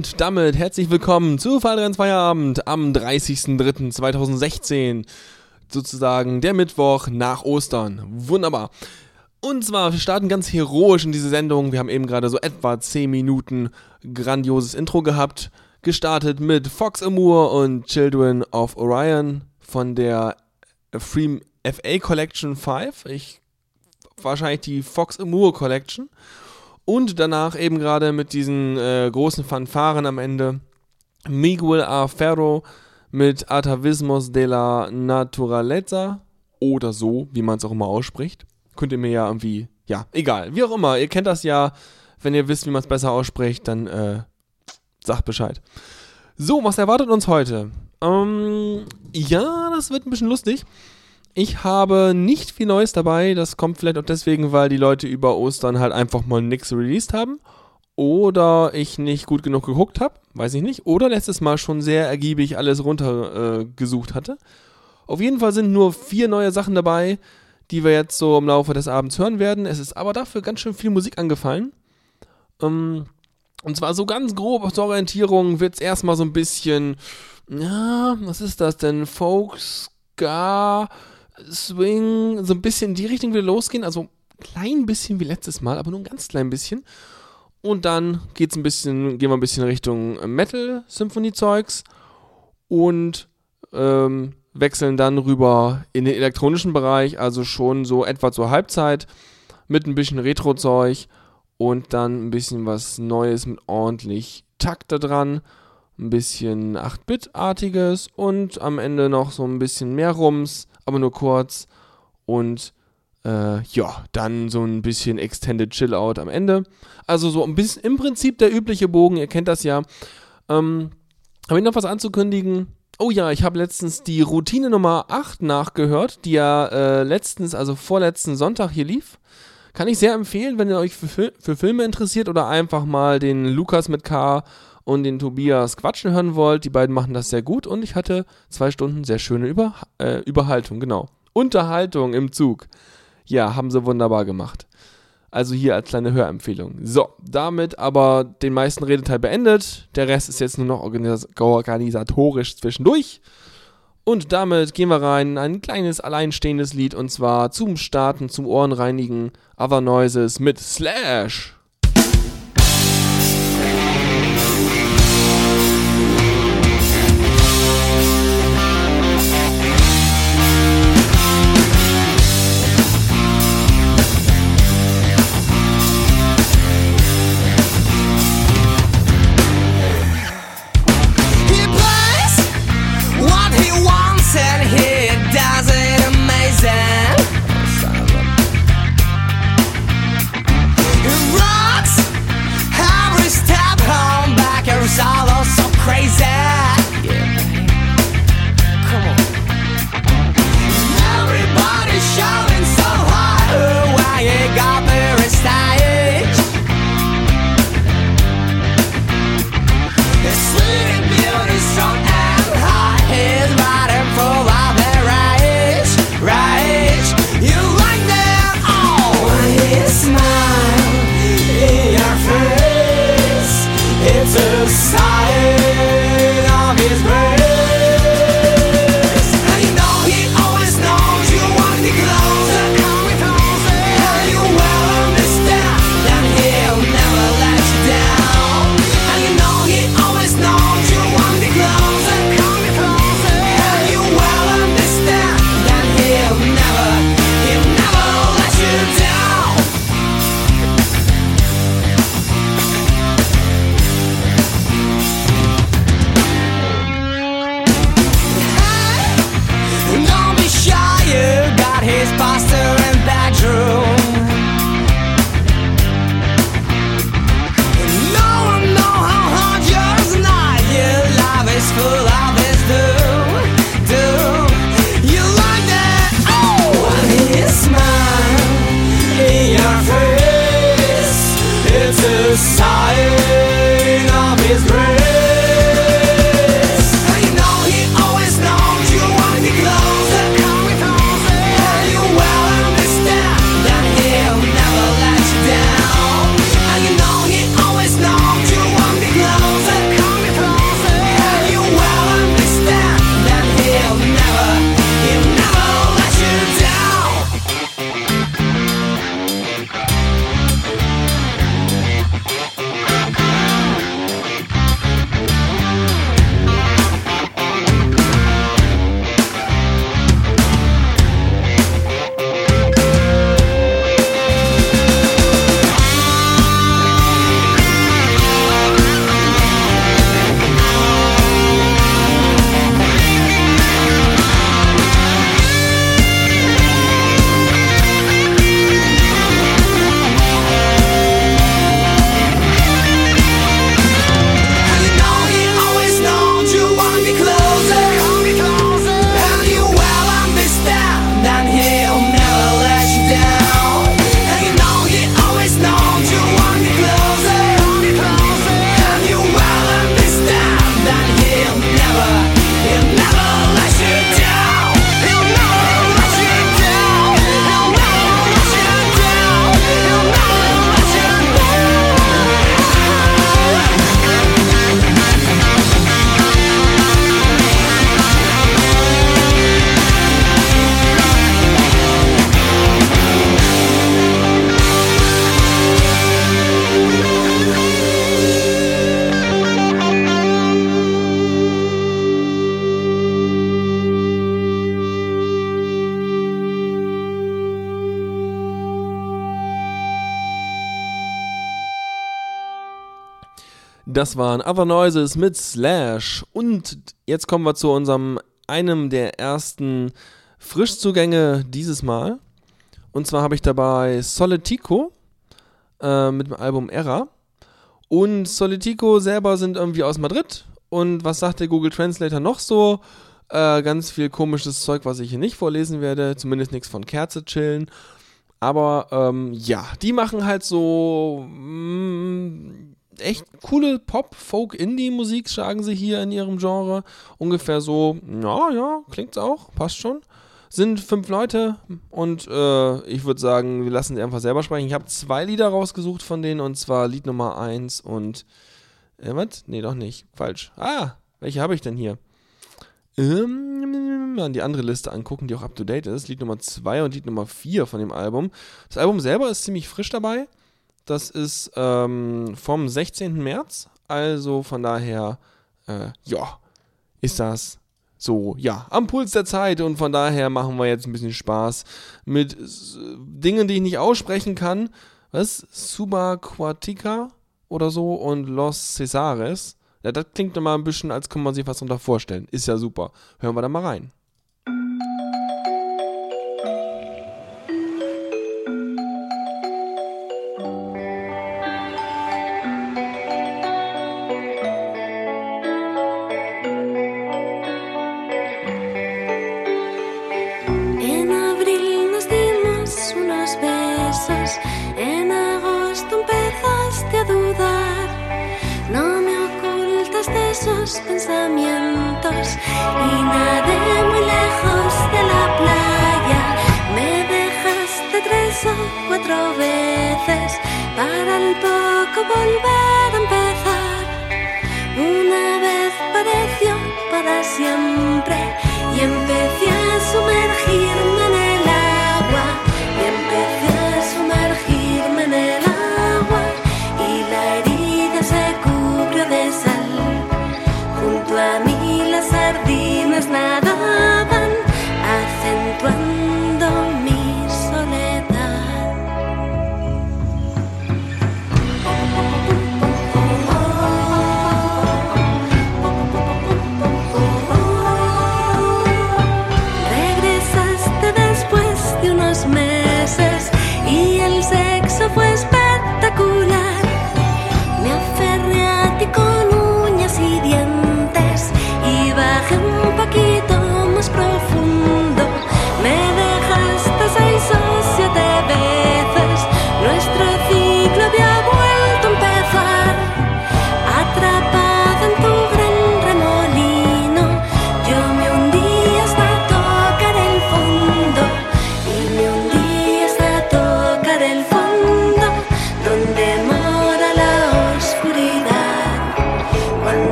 Und damit herzlich willkommen zu Fallrenns Feierabend am 30.03.2016. Sozusagen der Mittwoch nach Ostern. Wunderbar. Und zwar, wir starten ganz heroisch in diese Sendung. Wir haben eben gerade so etwa 10 Minuten grandioses Intro gehabt. Gestartet mit Fox Amour und Children of Orion von der Free FA Collection 5. Ich, wahrscheinlich die Fox Amour Collection. Und danach eben gerade mit diesen äh, großen Fanfaren am Ende Miguel A. Ferro mit Atavismos de la Naturaleza oder so, wie man es auch immer ausspricht. Könnt ihr mir ja irgendwie, ja, egal, wie auch immer, ihr kennt das ja. Wenn ihr wisst, wie man es besser ausspricht, dann äh, sagt Bescheid. So, was erwartet uns heute? Ähm, ja, das wird ein bisschen lustig. Ich habe nicht viel Neues dabei. Das kommt vielleicht auch deswegen, weil die Leute über Ostern halt einfach mal nichts released haben. Oder ich nicht gut genug geguckt habe. Weiß ich nicht. Oder letztes Mal schon sehr ergiebig alles runtergesucht äh, hatte. Auf jeden Fall sind nur vier neue Sachen dabei, die wir jetzt so im Laufe des Abends hören werden. Es ist aber dafür ganz schön viel Musik angefallen. Ähm, und zwar so ganz grob zur Orientierung wird es erstmal so ein bisschen, ja, was ist das denn? Folk, Ska, Swing, so ein bisschen in die Richtung wieder losgehen. Also ein klein bisschen wie letztes Mal, aber nur ein ganz klein bisschen. Und dann geht's ein bisschen, gehen wir ein bisschen Richtung Metal-Symphonie-Zeugs und ähm, wechseln dann rüber in den elektronischen Bereich, also schon so etwa zur Halbzeit mit ein bisschen Retro-Zeug und dann ein bisschen was Neues mit ordentlich Takt da dran, ein bisschen 8-Bit-artiges und am Ende noch so ein bisschen mehr Rums, aber nur kurz. Und äh, ja, dann so ein bisschen Extended Chill-Out am Ende. Also so ein bisschen im Prinzip der übliche Bogen, ihr kennt das ja. Ähm, habe ich noch was anzukündigen? Oh ja, ich habe letztens die Routine Nummer 8 nachgehört, die ja äh, letztens, also vorletzten Sonntag hier lief. Kann ich sehr empfehlen, wenn ihr euch für, für Filme interessiert oder einfach mal den Lukas mit K und den Tobias quatschen hören wollt. Die beiden machen das sehr gut und ich hatte zwei Stunden sehr schöne Über, äh, Überhaltung, genau. Unterhaltung im Zug. Ja, haben sie wunderbar gemacht. Also hier als kleine Hörempfehlung. So, damit aber den meisten Redeteil beendet. Der Rest ist jetzt nur noch organis organisatorisch zwischendurch. Und damit gehen wir rein in ein kleines alleinstehendes Lied und zwar zum Starten, zum Ohrenreinigen Other Noises mit Slash. Das waren Other Noises mit Slash. Und jetzt kommen wir zu unserem, einem der ersten Frischzugänge dieses Mal. Und zwar habe ich dabei Solitico äh, mit dem Album Era. Und Solitico selber sind irgendwie aus Madrid. Und was sagt der Google Translator noch so? Äh, ganz viel komisches Zeug, was ich hier nicht vorlesen werde. Zumindest nichts von Kerze chillen. Aber ähm, ja, die machen halt so mm, echt coole Pop, Folk, Indie-Musik, sagen sie hier in ihrem Genre. Ungefähr so, ja, ja, klingt's auch, passt schon. Sind fünf Leute und äh, ich würde sagen, wir lassen sie einfach selber sprechen. Ich habe zwei Lieder rausgesucht von denen und zwar Lied Nummer eins und. Äh, was? Nee, doch nicht. Falsch. Ah, welche habe ich denn hier? Ähm, die andere Liste angucken, die auch up to date ist. Lied Nummer 2 und Lied Nummer 4 von dem Album. Das Album selber ist ziemlich frisch dabei. Das ist ähm, vom 16. März. Also von daher, äh, ja, ist das so, ja, am Puls der Zeit. Und von daher machen wir jetzt ein bisschen Spaß mit Dingen, die ich nicht aussprechen kann. Was? Subaquatica oder so und Los Cesares. Ja, das klingt immer ein bisschen, als kann man sich was darunter vorstellen. Ist ja super. Hören wir da mal rein. Y nadé muy lejos de la playa. Me dejaste tres o cuatro veces para el poco volver a empezar. Una vez pareció para siempre.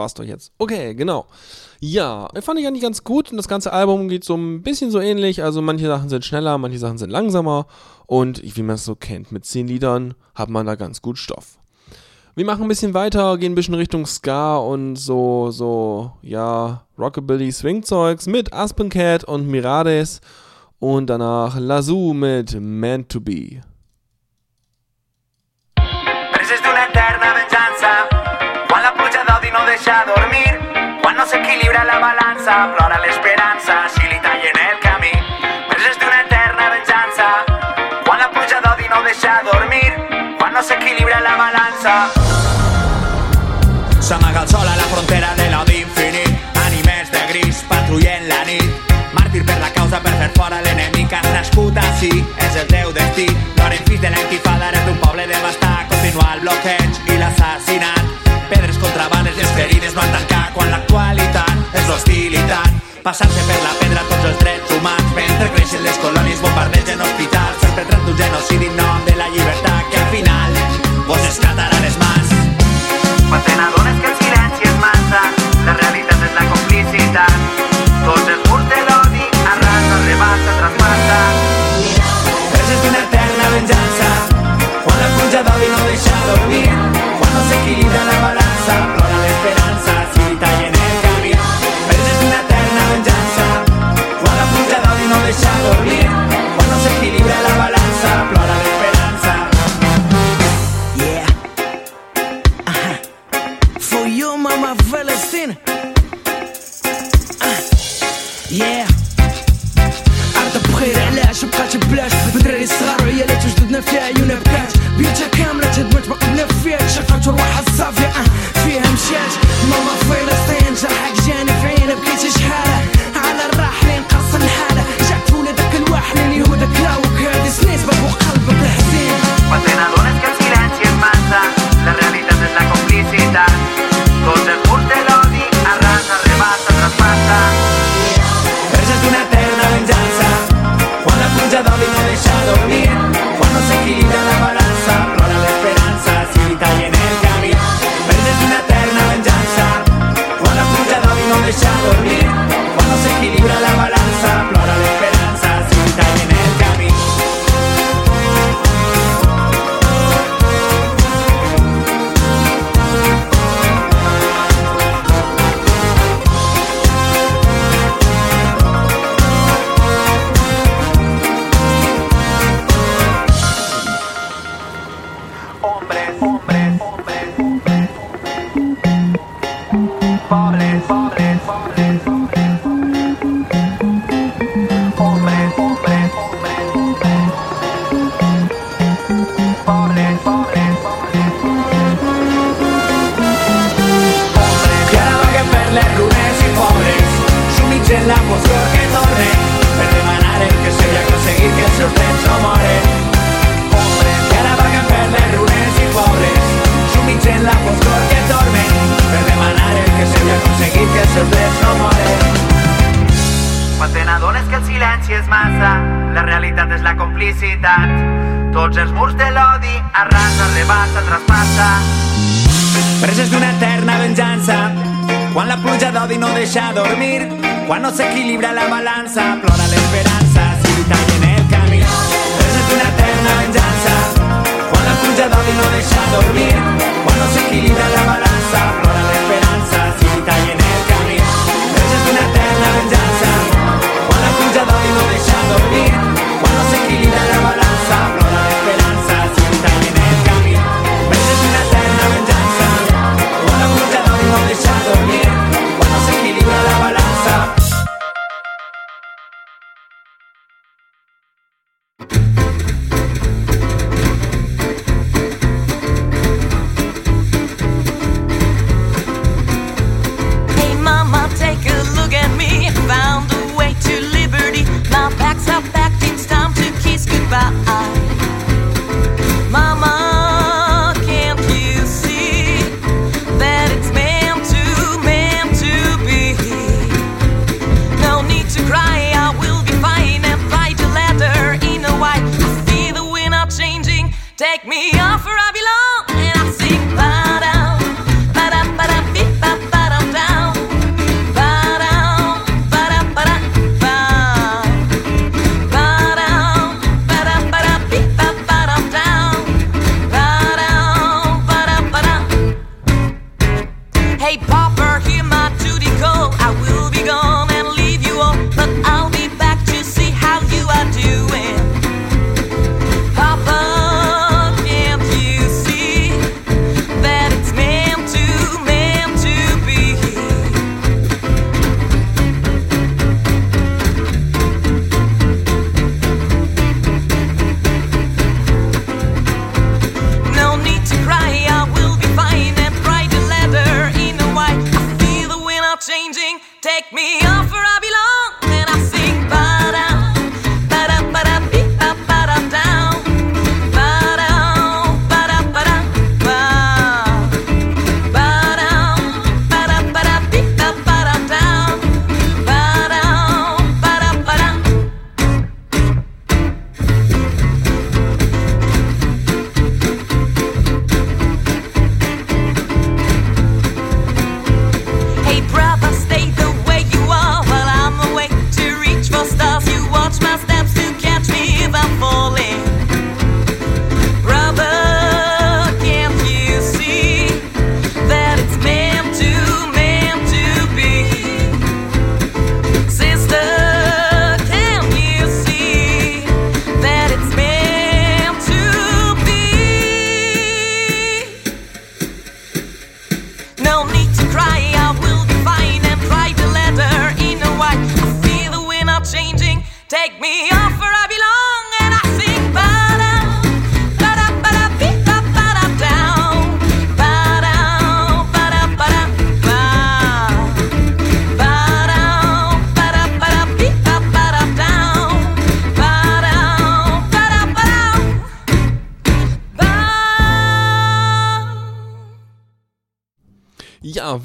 War's doch jetzt. Okay, genau. Ja, fand ich eigentlich ganz gut. Und das ganze Album geht so ein bisschen so ähnlich. Also manche Sachen sind schneller, manche Sachen sind langsamer. Und wie man es so kennt, mit zehn Liedern hat man da ganz gut Stoff. Wir machen ein bisschen weiter, gehen ein bisschen Richtung Ska und so, so, ja, Rockabilly Swing-Zeugs mit Aspen Cat und Mirades. Und danach Lazoo mit Meant to Be. Deixa dormir. Quan no s'equilibra la balança, plora l'esperança si li tallen el camí. Preses d'una eterna venjança. Quan la pluja d'odi no deixa dormir. Quan no s'equilibra la balança. S'amaga el sol a la frontera de l'odi infinit. Ànimes de gris patrullen la nit. Màrtir per la causa per fer fora l'enemic has nascut així, és el teu destí. Loren fills de l'enquifada eres d'un poble devastat, continua el bloqueig i l'assassinat pedres contra bales i les ferides van tancar quan l'actualitat és l'hostilitat. Passar-se per la pedra tots els drets humans mentre creixen les colònies, bombardegen hospitals, perpetrant un genocidi en nom de la llibertat que al final vos escatarà les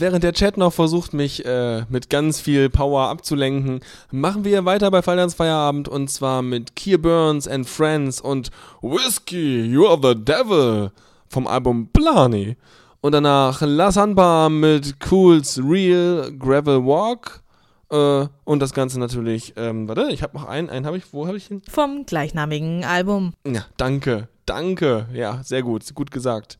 während der Chat noch versucht, mich äh, mit ganz viel Power abzulenken, machen wir weiter bei Fallers Feierabend und zwar mit Keir Burns and Friends und Whiskey, You Are the Devil vom Album Blani. Und danach La Sanpa mit Cools Real Gravel Walk. Äh, und das Ganze natürlich, ähm, warte, ich habe noch einen, einen habe ich, wo habe ich ihn? Vom gleichnamigen Album. Ja, danke, danke. Ja, sehr gut, gut gesagt.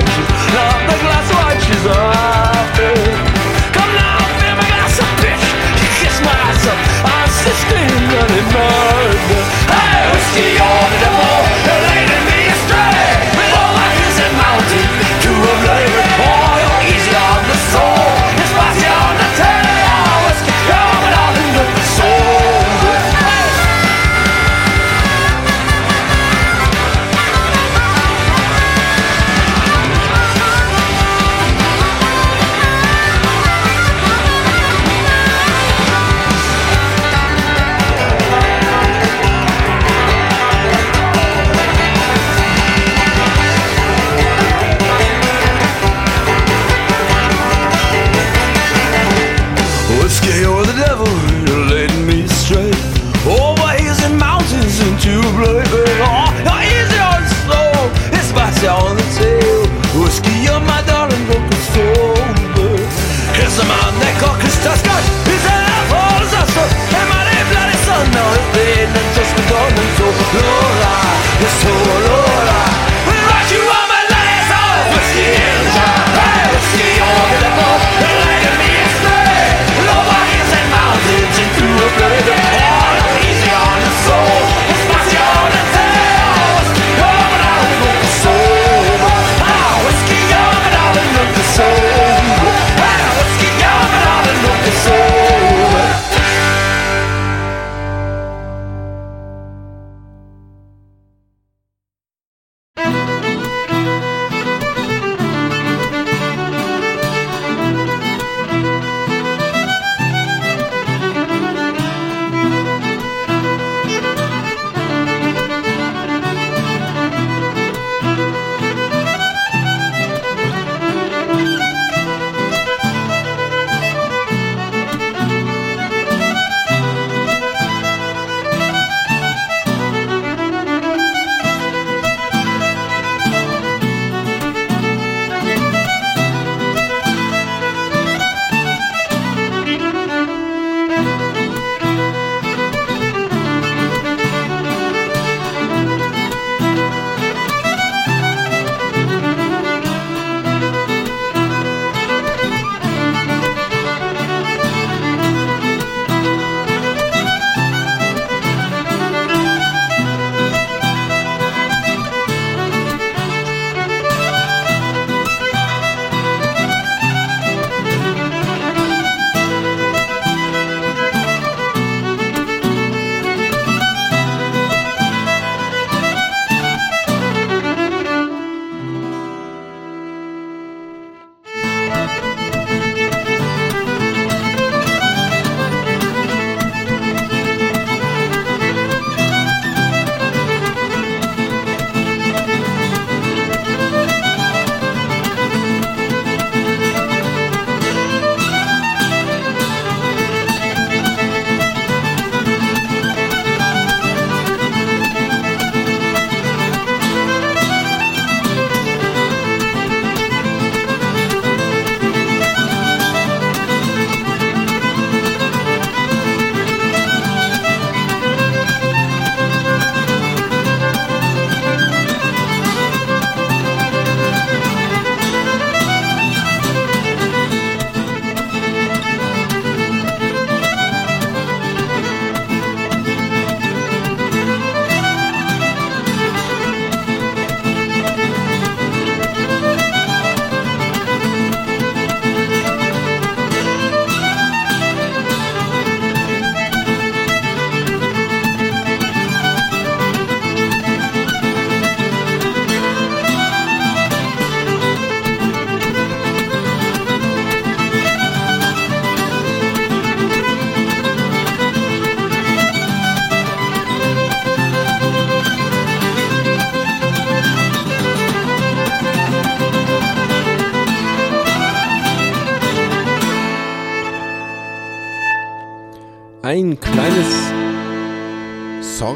right.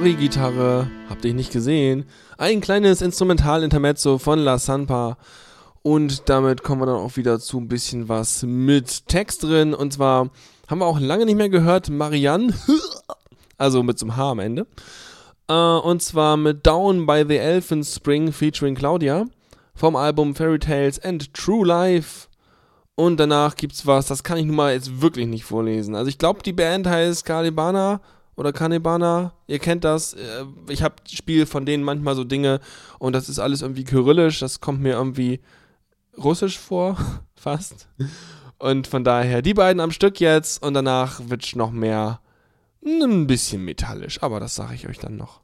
Sorry-Gitarre, habt ihr nicht gesehen. Ein kleines Instrumental-Intermezzo von La Sanpa. Und damit kommen wir dann auch wieder zu ein bisschen was mit Text drin. Und zwar haben wir auch lange nicht mehr gehört, Marianne, also mit so H am Ende. Äh, und zwar mit Down by the Elfin Spring featuring Claudia vom Album Fairy Tales and True Life. Und danach gibt's was, das kann ich nun mal jetzt wirklich nicht vorlesen. Also ich glaube, die Band heißt Kalibana oder Kanibana. Ihr kennt das. Äh, Ich hab spiele von denen manchmal so Dinge und das ist alles irgendwie kyrillisch. Das kommt mir irgendwie russisch vor, fast. Und von daher die beiden am Stück jetzt und danach wird's noch mehr ein bisschen metallisch, aber das sage ich euch dann noch.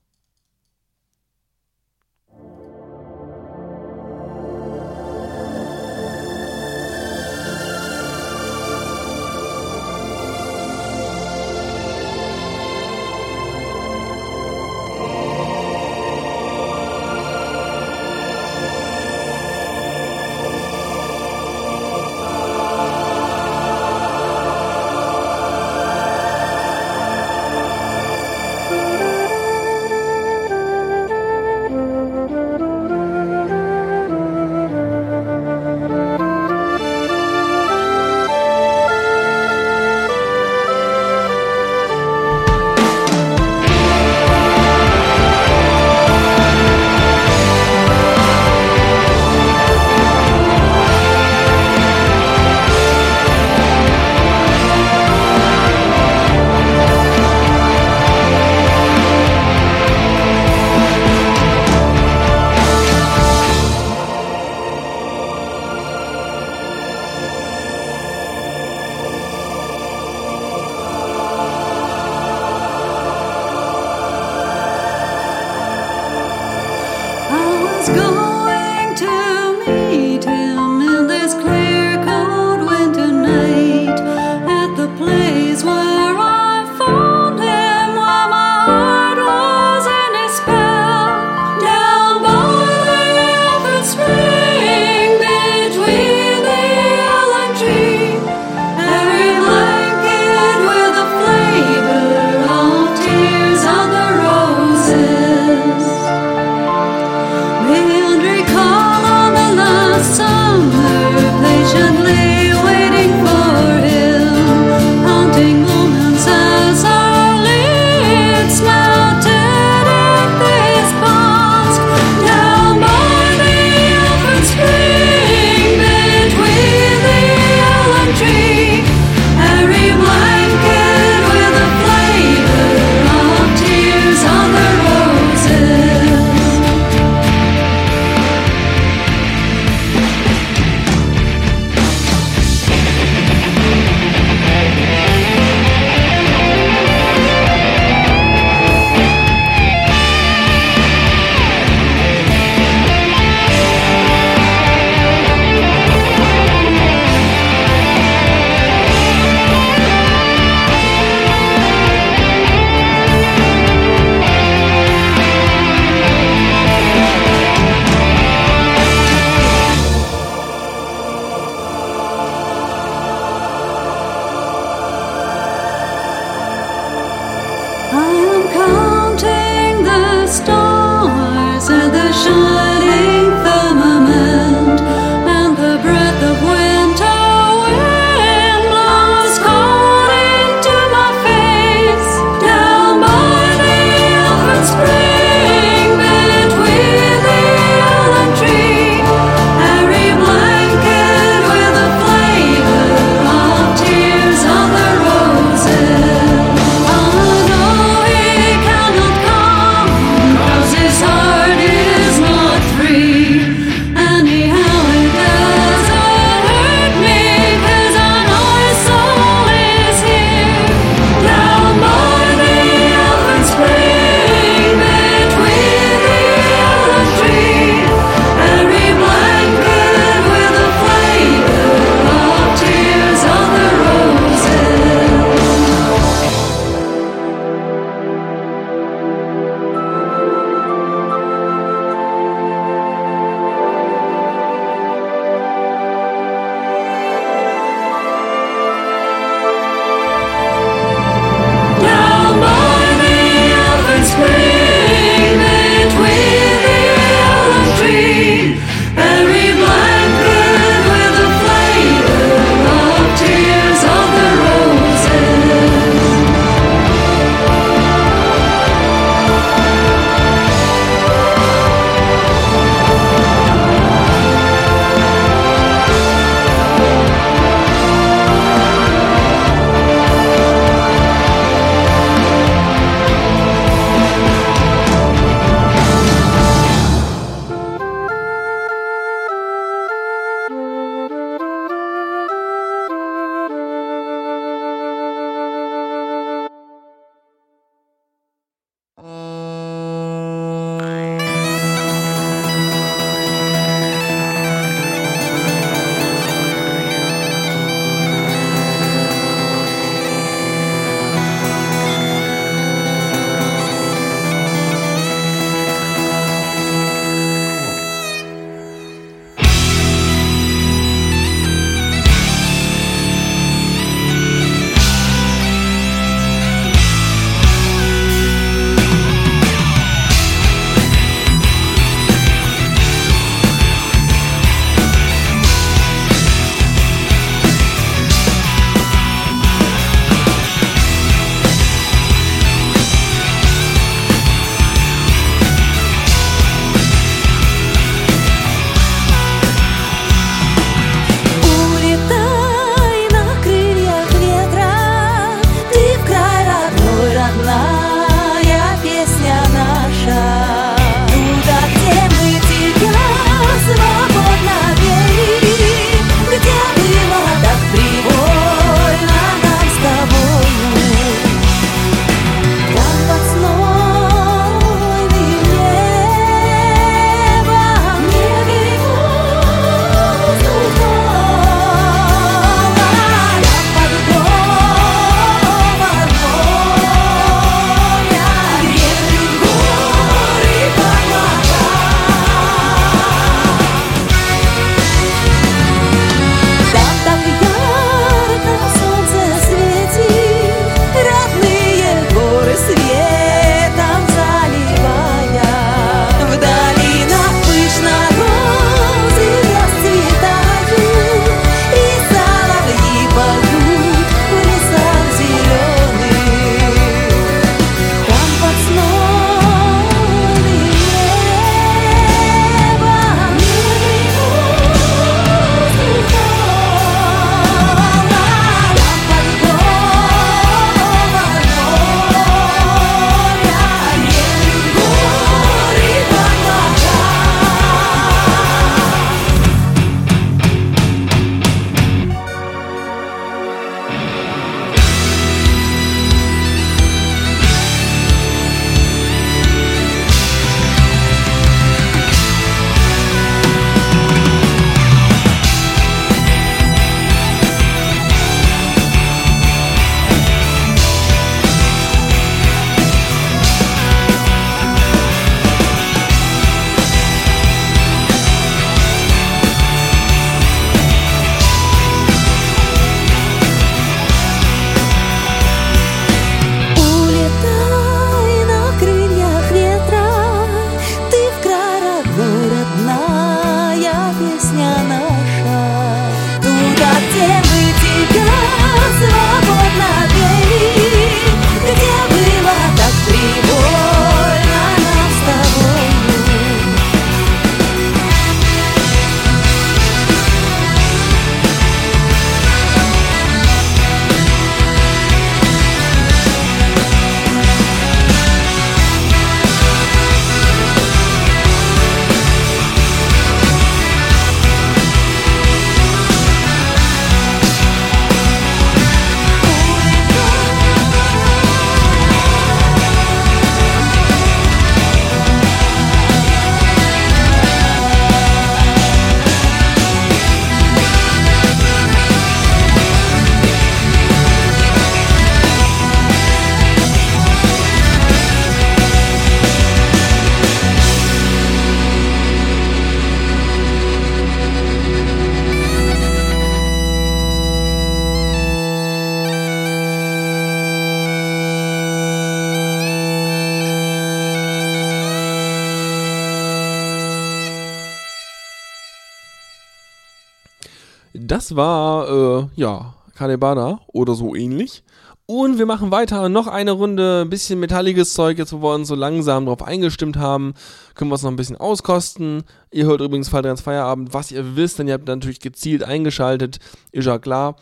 das war, äh, ja, Kanebana oder so ähnlich. Und wir machen weiter. Noch eine Runde, ein bisschen metalliges Zeug. Jetzt, wo wir uns so langsam drauf eingestimmt haben, können wir es noch ein bisschen auskosten. Ihr hört übrigens Fall 3 Feierabend, was ihr wisst, denn ihr habt natürlich gezielt eingeschaltet. Ist ja klar.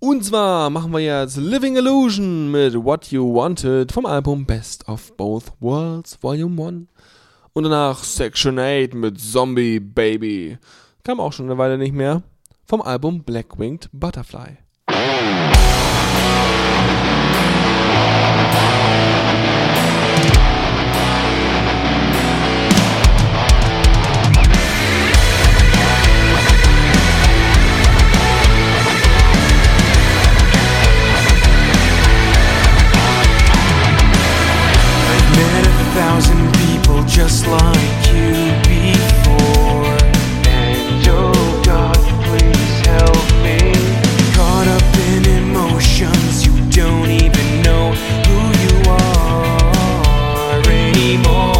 Und zwar machen wir jetzt Living Illusion mit What You Wanted vom Album Best of Both Worlds Volume 1. Und danach Section 8 mit Zombie Baby. Kam auch schon eine Weile nicht mehr. vom Album Black Winged Butterfly. thousand people just like you. anymore.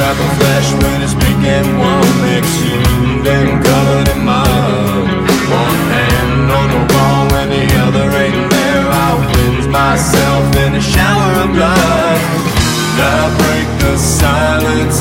Appetite for flesh when it's pink and warm, exhumed and covered in mud. One hand on the wall and the other ain't there. I cleanse myself in a shower of blood. I break the silence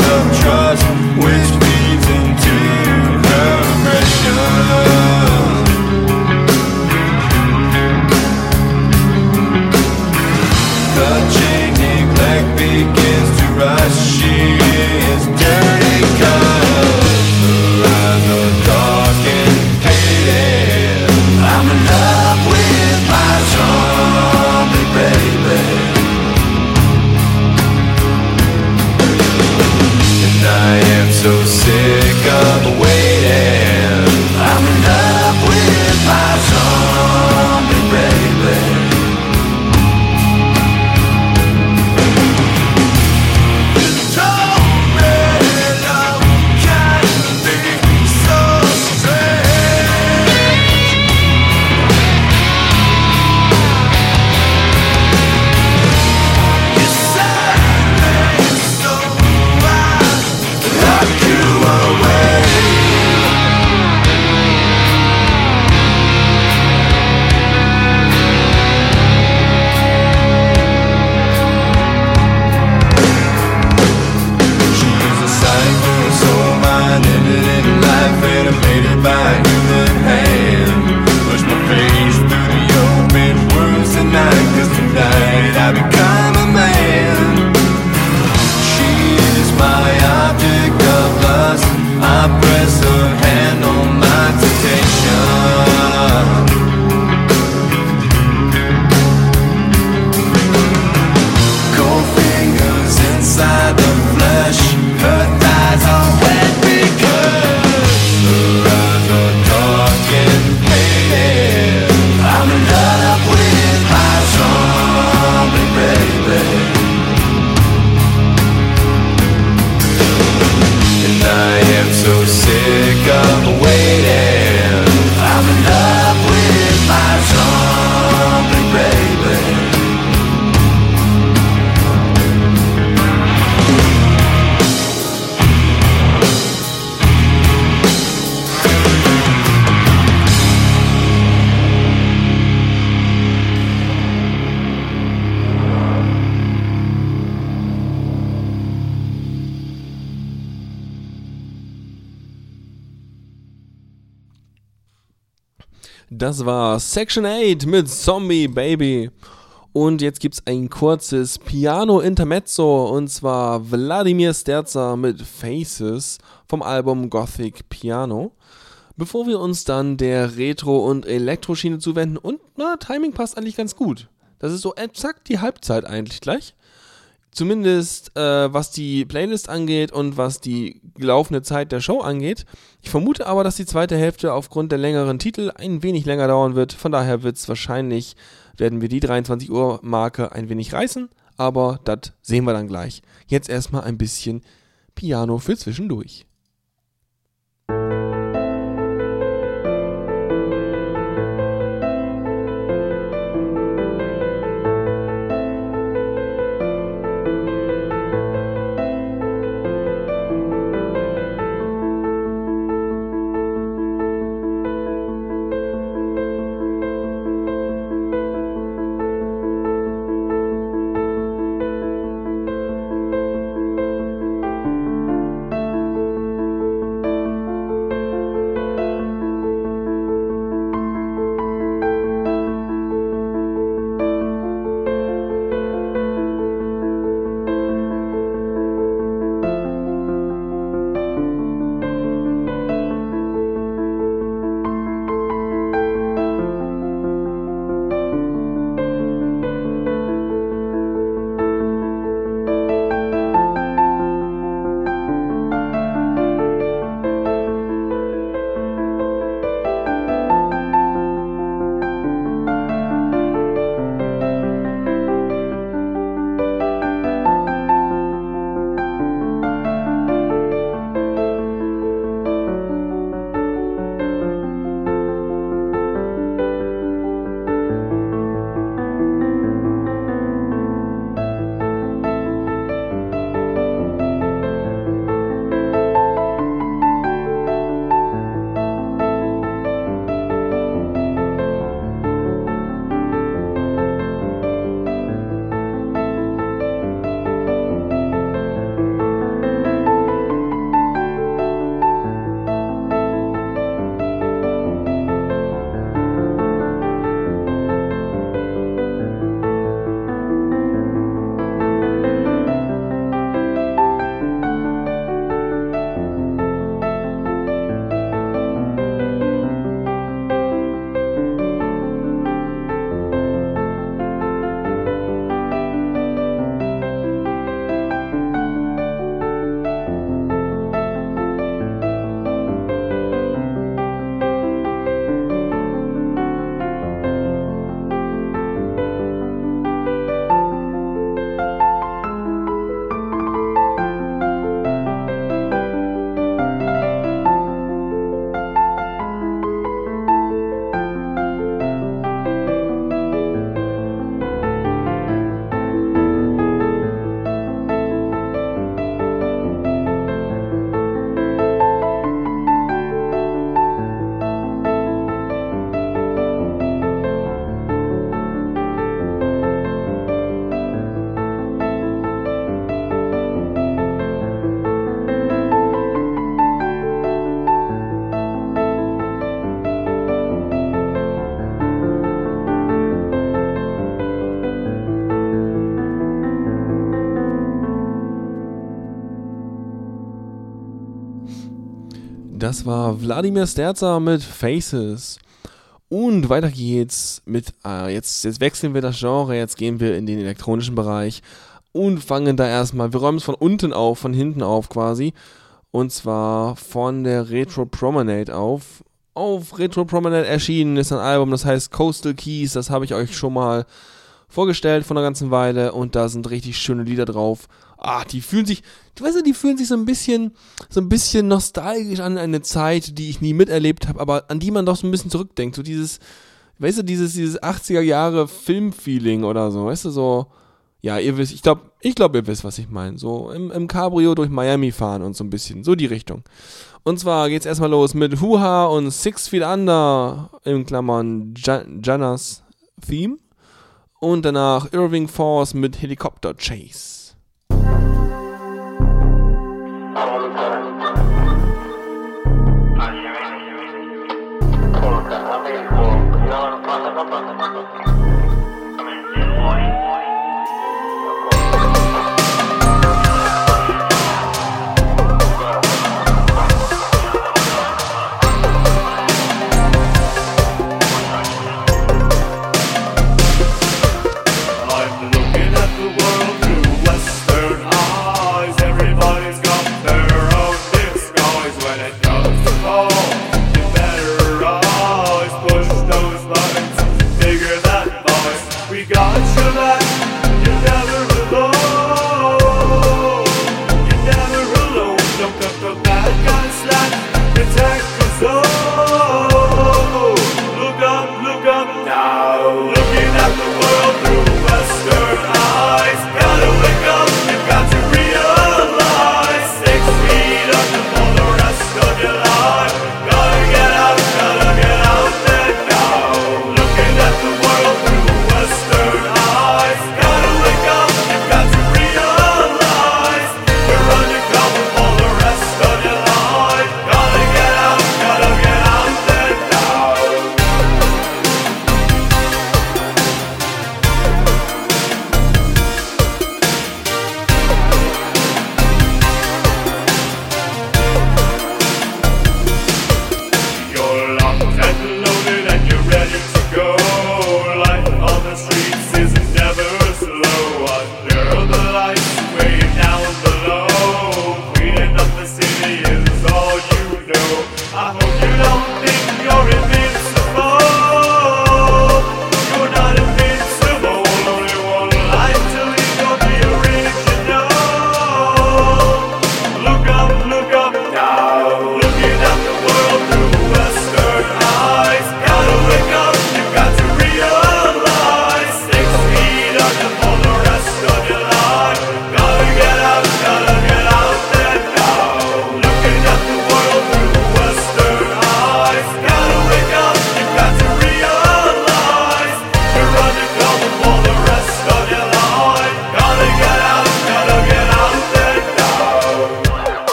am so sick Das war Section 8 mit Zombie Baby. Und jetzt gibt's ein kurzes Piano-Intermezzo und zwar Wladimir Sterza mit Faces vom Album Gothic Piano. Bevor wir uns dann der Retro- und Elektroschiene zuwenden und na, Timing passt eigentlich ganz gut. Das ist so exakt die Halbzeit eigentlich gleich. Zumindest äh, was die Playlist angeht und was die laufende Zeit der Show angeht. Ich vermute aber, dass die zweite Hälfte aufgrund der längeren Titel ein wenig länger dauern wird. Von daher wird es wahrscheinlich, werden wir die 23 Uhr Marke ein wenig reißen. Aber das sehen wir dann gleich. Jetzt erstmal ein bisschen Piano für zwischendurch. Thank Das war Wladimir Sterzer mit Faces. Und weiter geht's mit, äh, jetzt, jetzt wechseln wir das Genre, jetzt gehen wir in den elektronischen Bereich und fangen da erstmal, wir räumen es von unten auf, von hinten auf quasi. Und zwar von der Retro Promenade auf. Auf Retro Promenade erschienen ist ein Album, das heißt Coastal Keys, das habe ich euch schon mal vorgestellt von einer ganzen Weile und da sind richtig schöne Lieder drauf. Ah, die fühlen sich, du weißt die fühlen sich so ein bisschen, so ein bisschen nostalgisch an eine Zeit, die ich nie miterlebt habe, aber an die man doch so ein bisschen zurückdenkt. So dieses, weißt du, dieses, dieses 80er Jahre Filmfeeling oder so, weißt du, so, ja, ihr wisst, ich glaube, ich glaube, ihr wisst, was ich meine. So im, im Cabrio durch Miami fahren und so ein bisschen, so die Richtung. Und zwar geht's erstmal los mit Huha und Six Feet Under, in Klammern Janas Theme. Und danach Irving Force mit Helicopter Chase.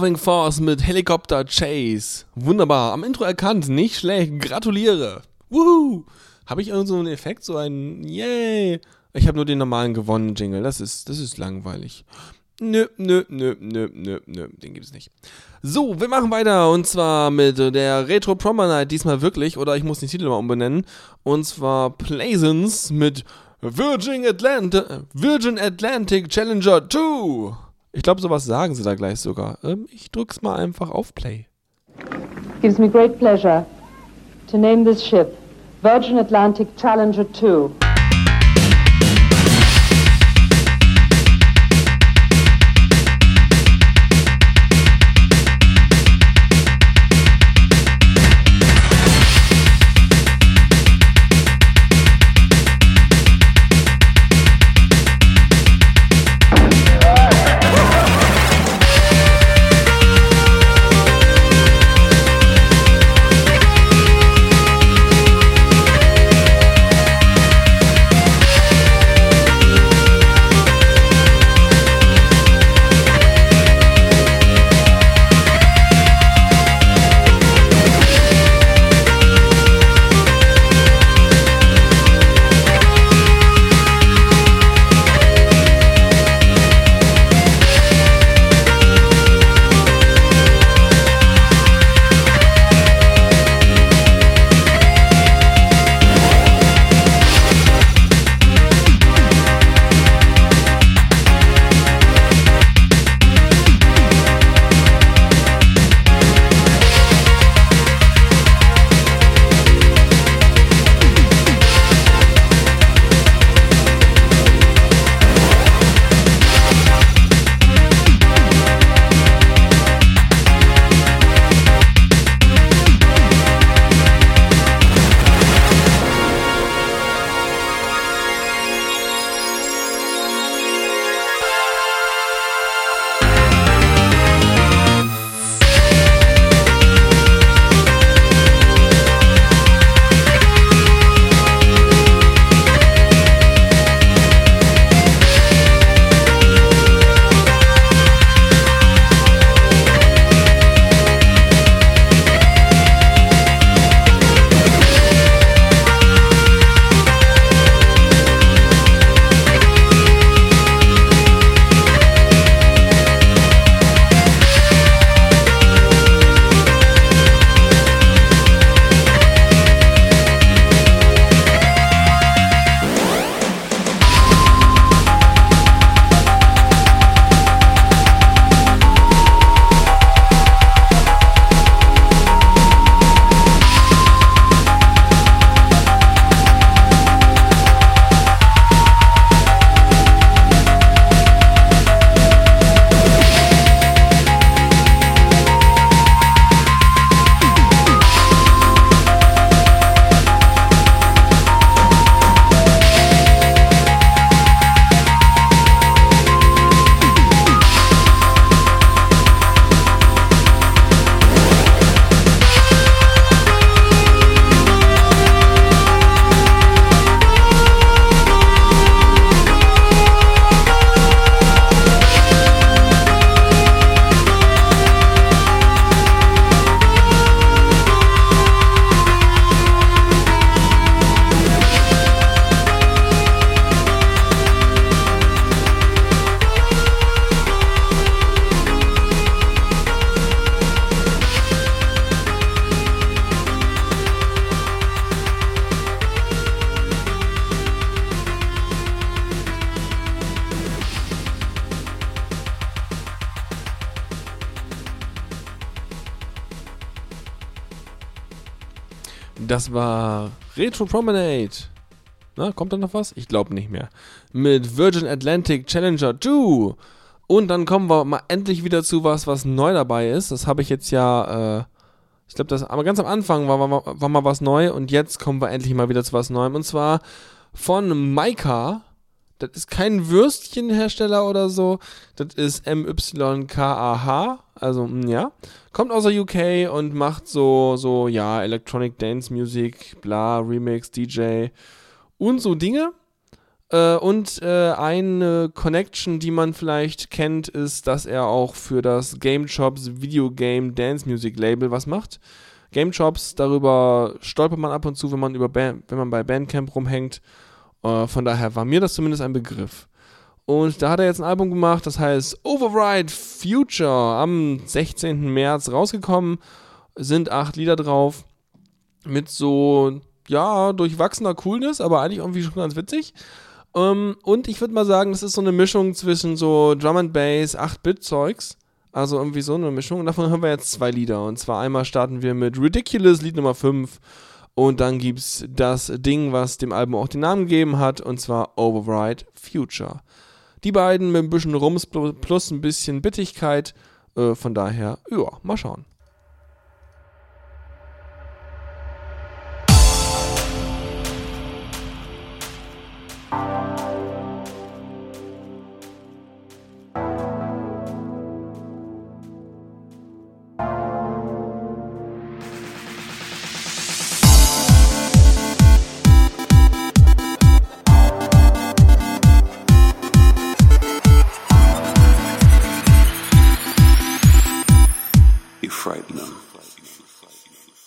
Irving Force mit Helikopter Chase. Wunderbar. Am Intro erkannt. Nicht schlecht. Gratuliere. Wuhu. Habe ich irgend so einen Effekt? So einen Yay. Ich habe nur den normalen gewonnen Jingle. Das ist, das ist langweilig. Nö, nö, nö, nö, nö, nö. Den gibt es nicht. So, wir machen weiter. Und zwar mit der Retro Promenade. Diesmal wirklich. Oder ich muss den Titel mal umbenennen. Und zwar Plaisance mit Virgin, Atlant Virgin Atlantic Challenger 2. Ich glaube, sowas sagen sie da gleich sogar. Ähm, ich drück's mal einfach auf Play. gives me great pleasure to name this ship Virgin Atlantic Challenger 2. War Retro Promenade. Na, kommt da noch was? Ich glaube nicht mehr. Mit Virgin Atlantic Challenger 2. Und dann kommen wir mal endlich wieder zu was, was neu dabei ist. Das habe ich jetzt ja, äh, ich glaube, das, aber ganz am Anfang war, war, war mal was neu und jetzt kommen wir endlich mal wieder zu was Neuem. Und zwar von Maika. Das ist kein Würstchenhersteller oder so. Das ist M-Y-K-A-H. Also, mm, ja. Kommt aus der UK und macht so, so, ja, Electronic Dance Music, bla, Remix, DJ und so Dinge. Äh, und äh, eine Connection, die man vielleicht kennt, ist, dass er auch für das Game Shops Video Game Dance Music Label was macht. Game Shops, darüber stolpert man ab und zu, wenn man, über Band, wenn man bei Bandcamp rumhängt. Äh, von daher war mir das zumindest ein Begriff. Und da hat er jetzt ein Album gemacht, das heißt Override Future, am 16. März rausgekommen. Sind acht Lieder drauf. Mit so, ja, durchwachsener Coolness, aber eigentlich irgendwie schon ganz witzig. Ähm, und ich würde mal sagen, das ist so eine Mischung zwischen so Drum and Bass, 8-Bit-Zeugs. Also irgendwie so eine Mischung. Und davon haben wir jetzt zwei Lieder. Und zwar einmal starten wir mit Ridiculous, Lied Nummer 5. Und dann gibt es das Ding, was dem Album auch den Namen gegeben hat, und zwar Override Future. Die beiden mit ein bisschen Rums plus ein bisschen Bittigkeit. Äh, von daher, ja, mal schauen. You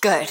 Good.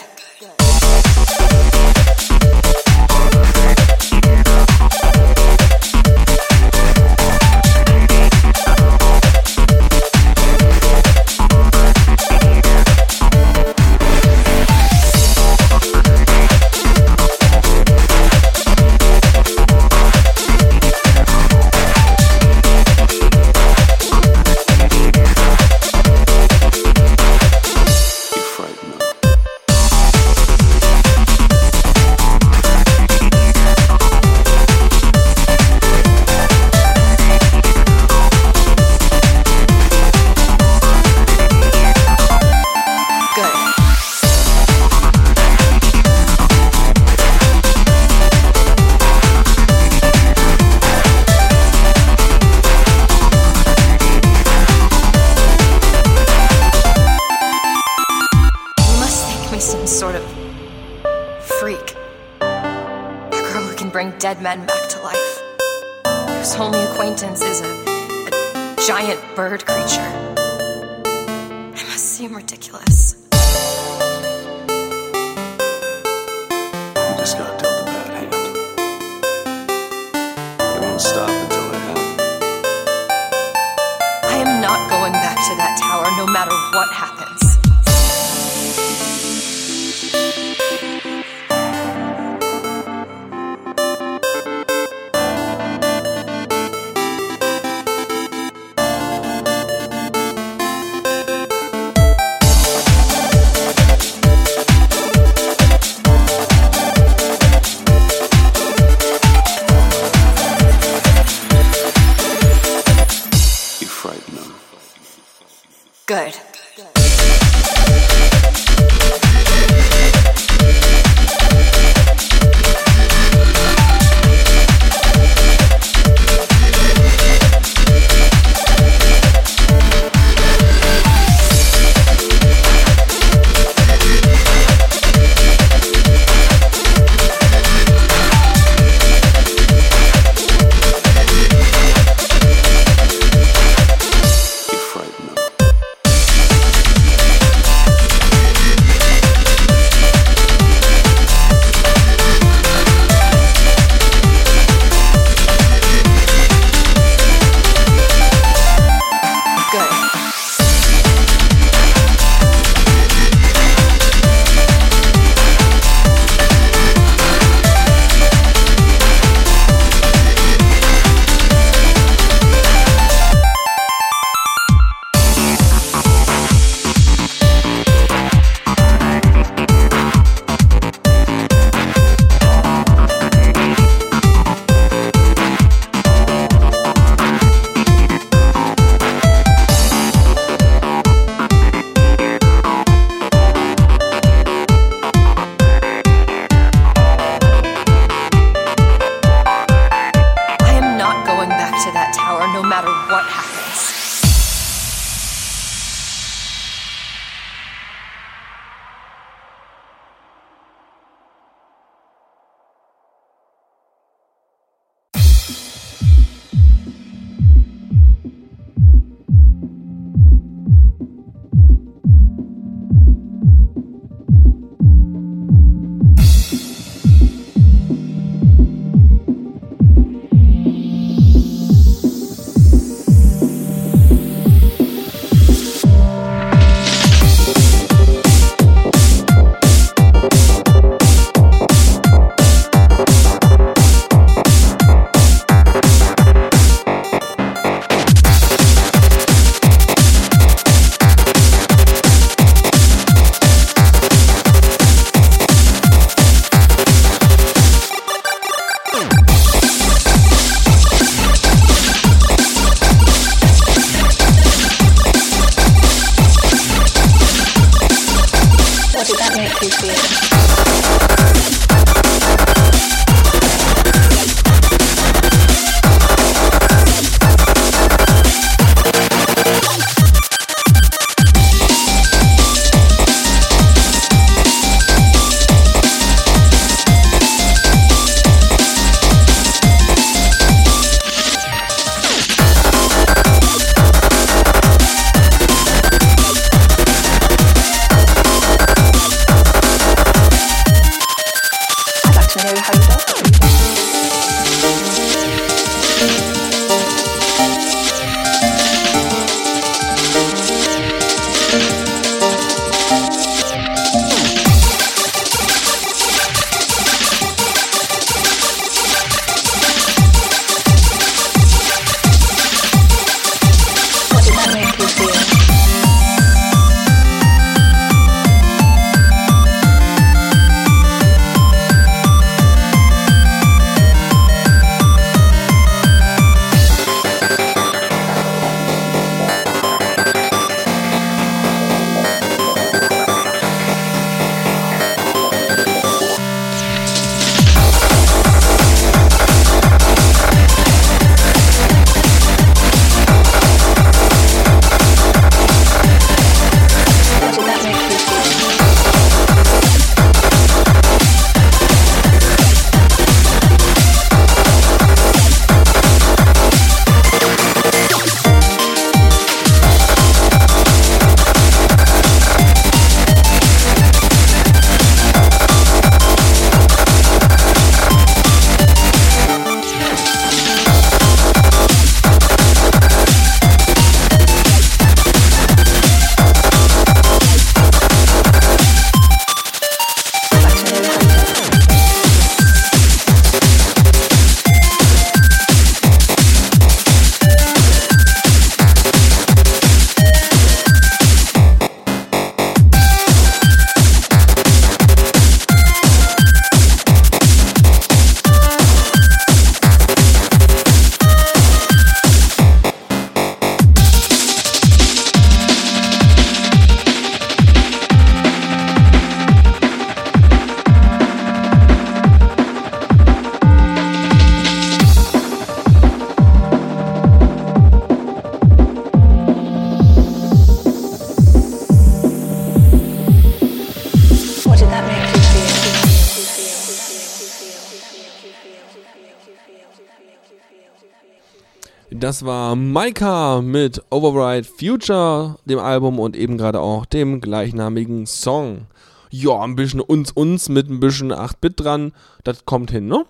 Das war Maika mit Override Future, dem Album und eben gerade auch dem gleichnamigen Song. Ja, ein bisschen uns uns mit ein bisschen 8-Bit dran, das kommt hin, ne?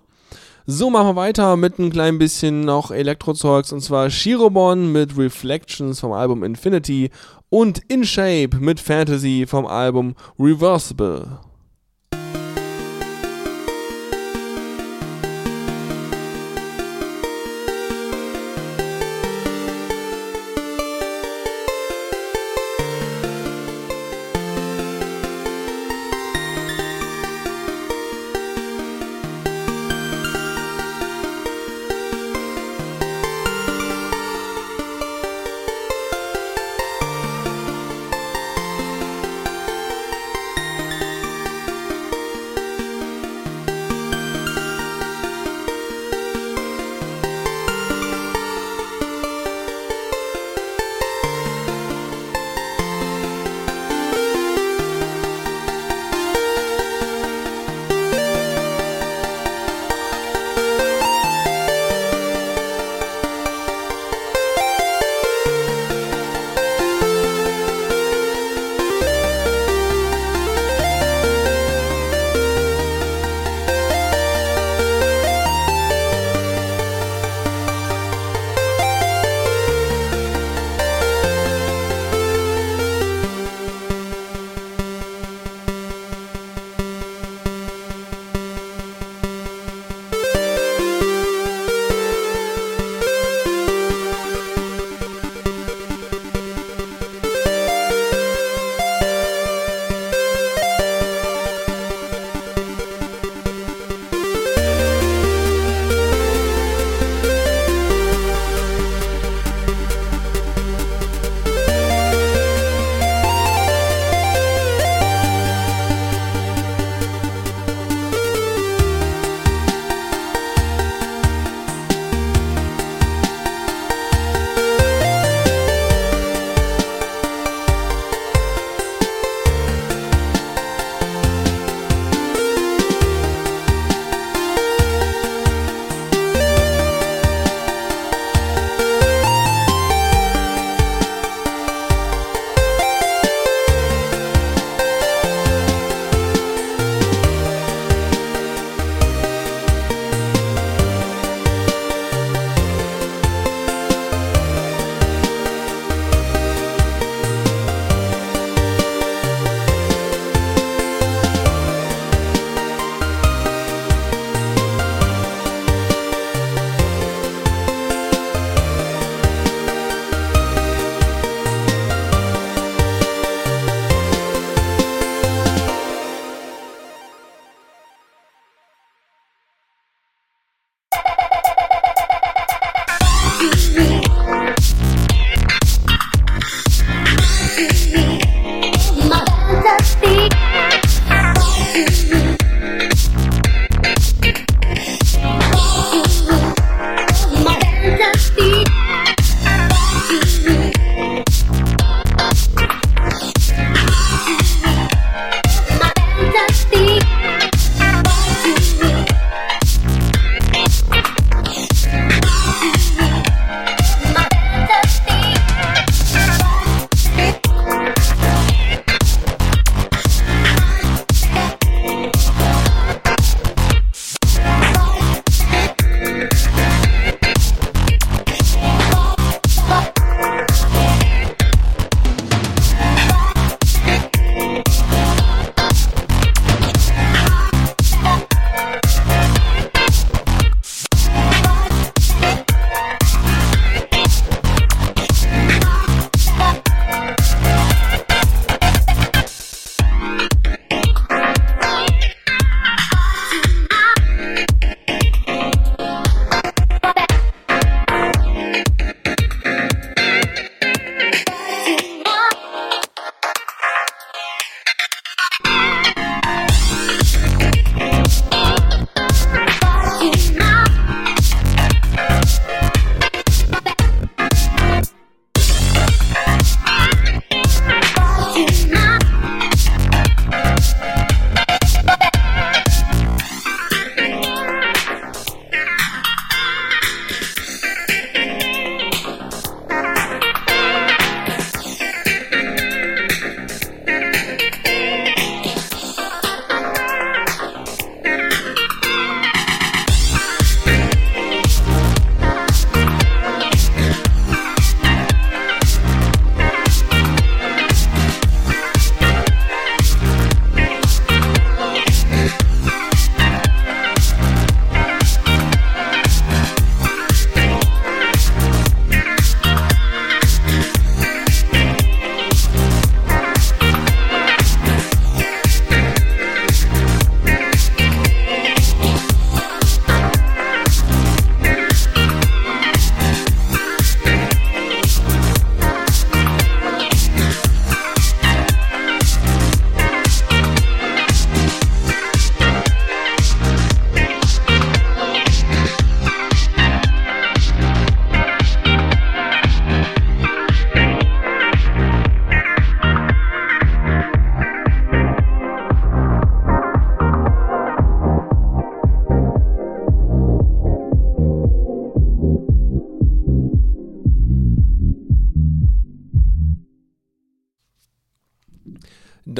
So, machen wir weiter mit ein klein bisschen noch Elektrozeugs und zwar Shirobon mit Reflections vom Album Infinity und In Shape mit Fantasy vom Album Reversible.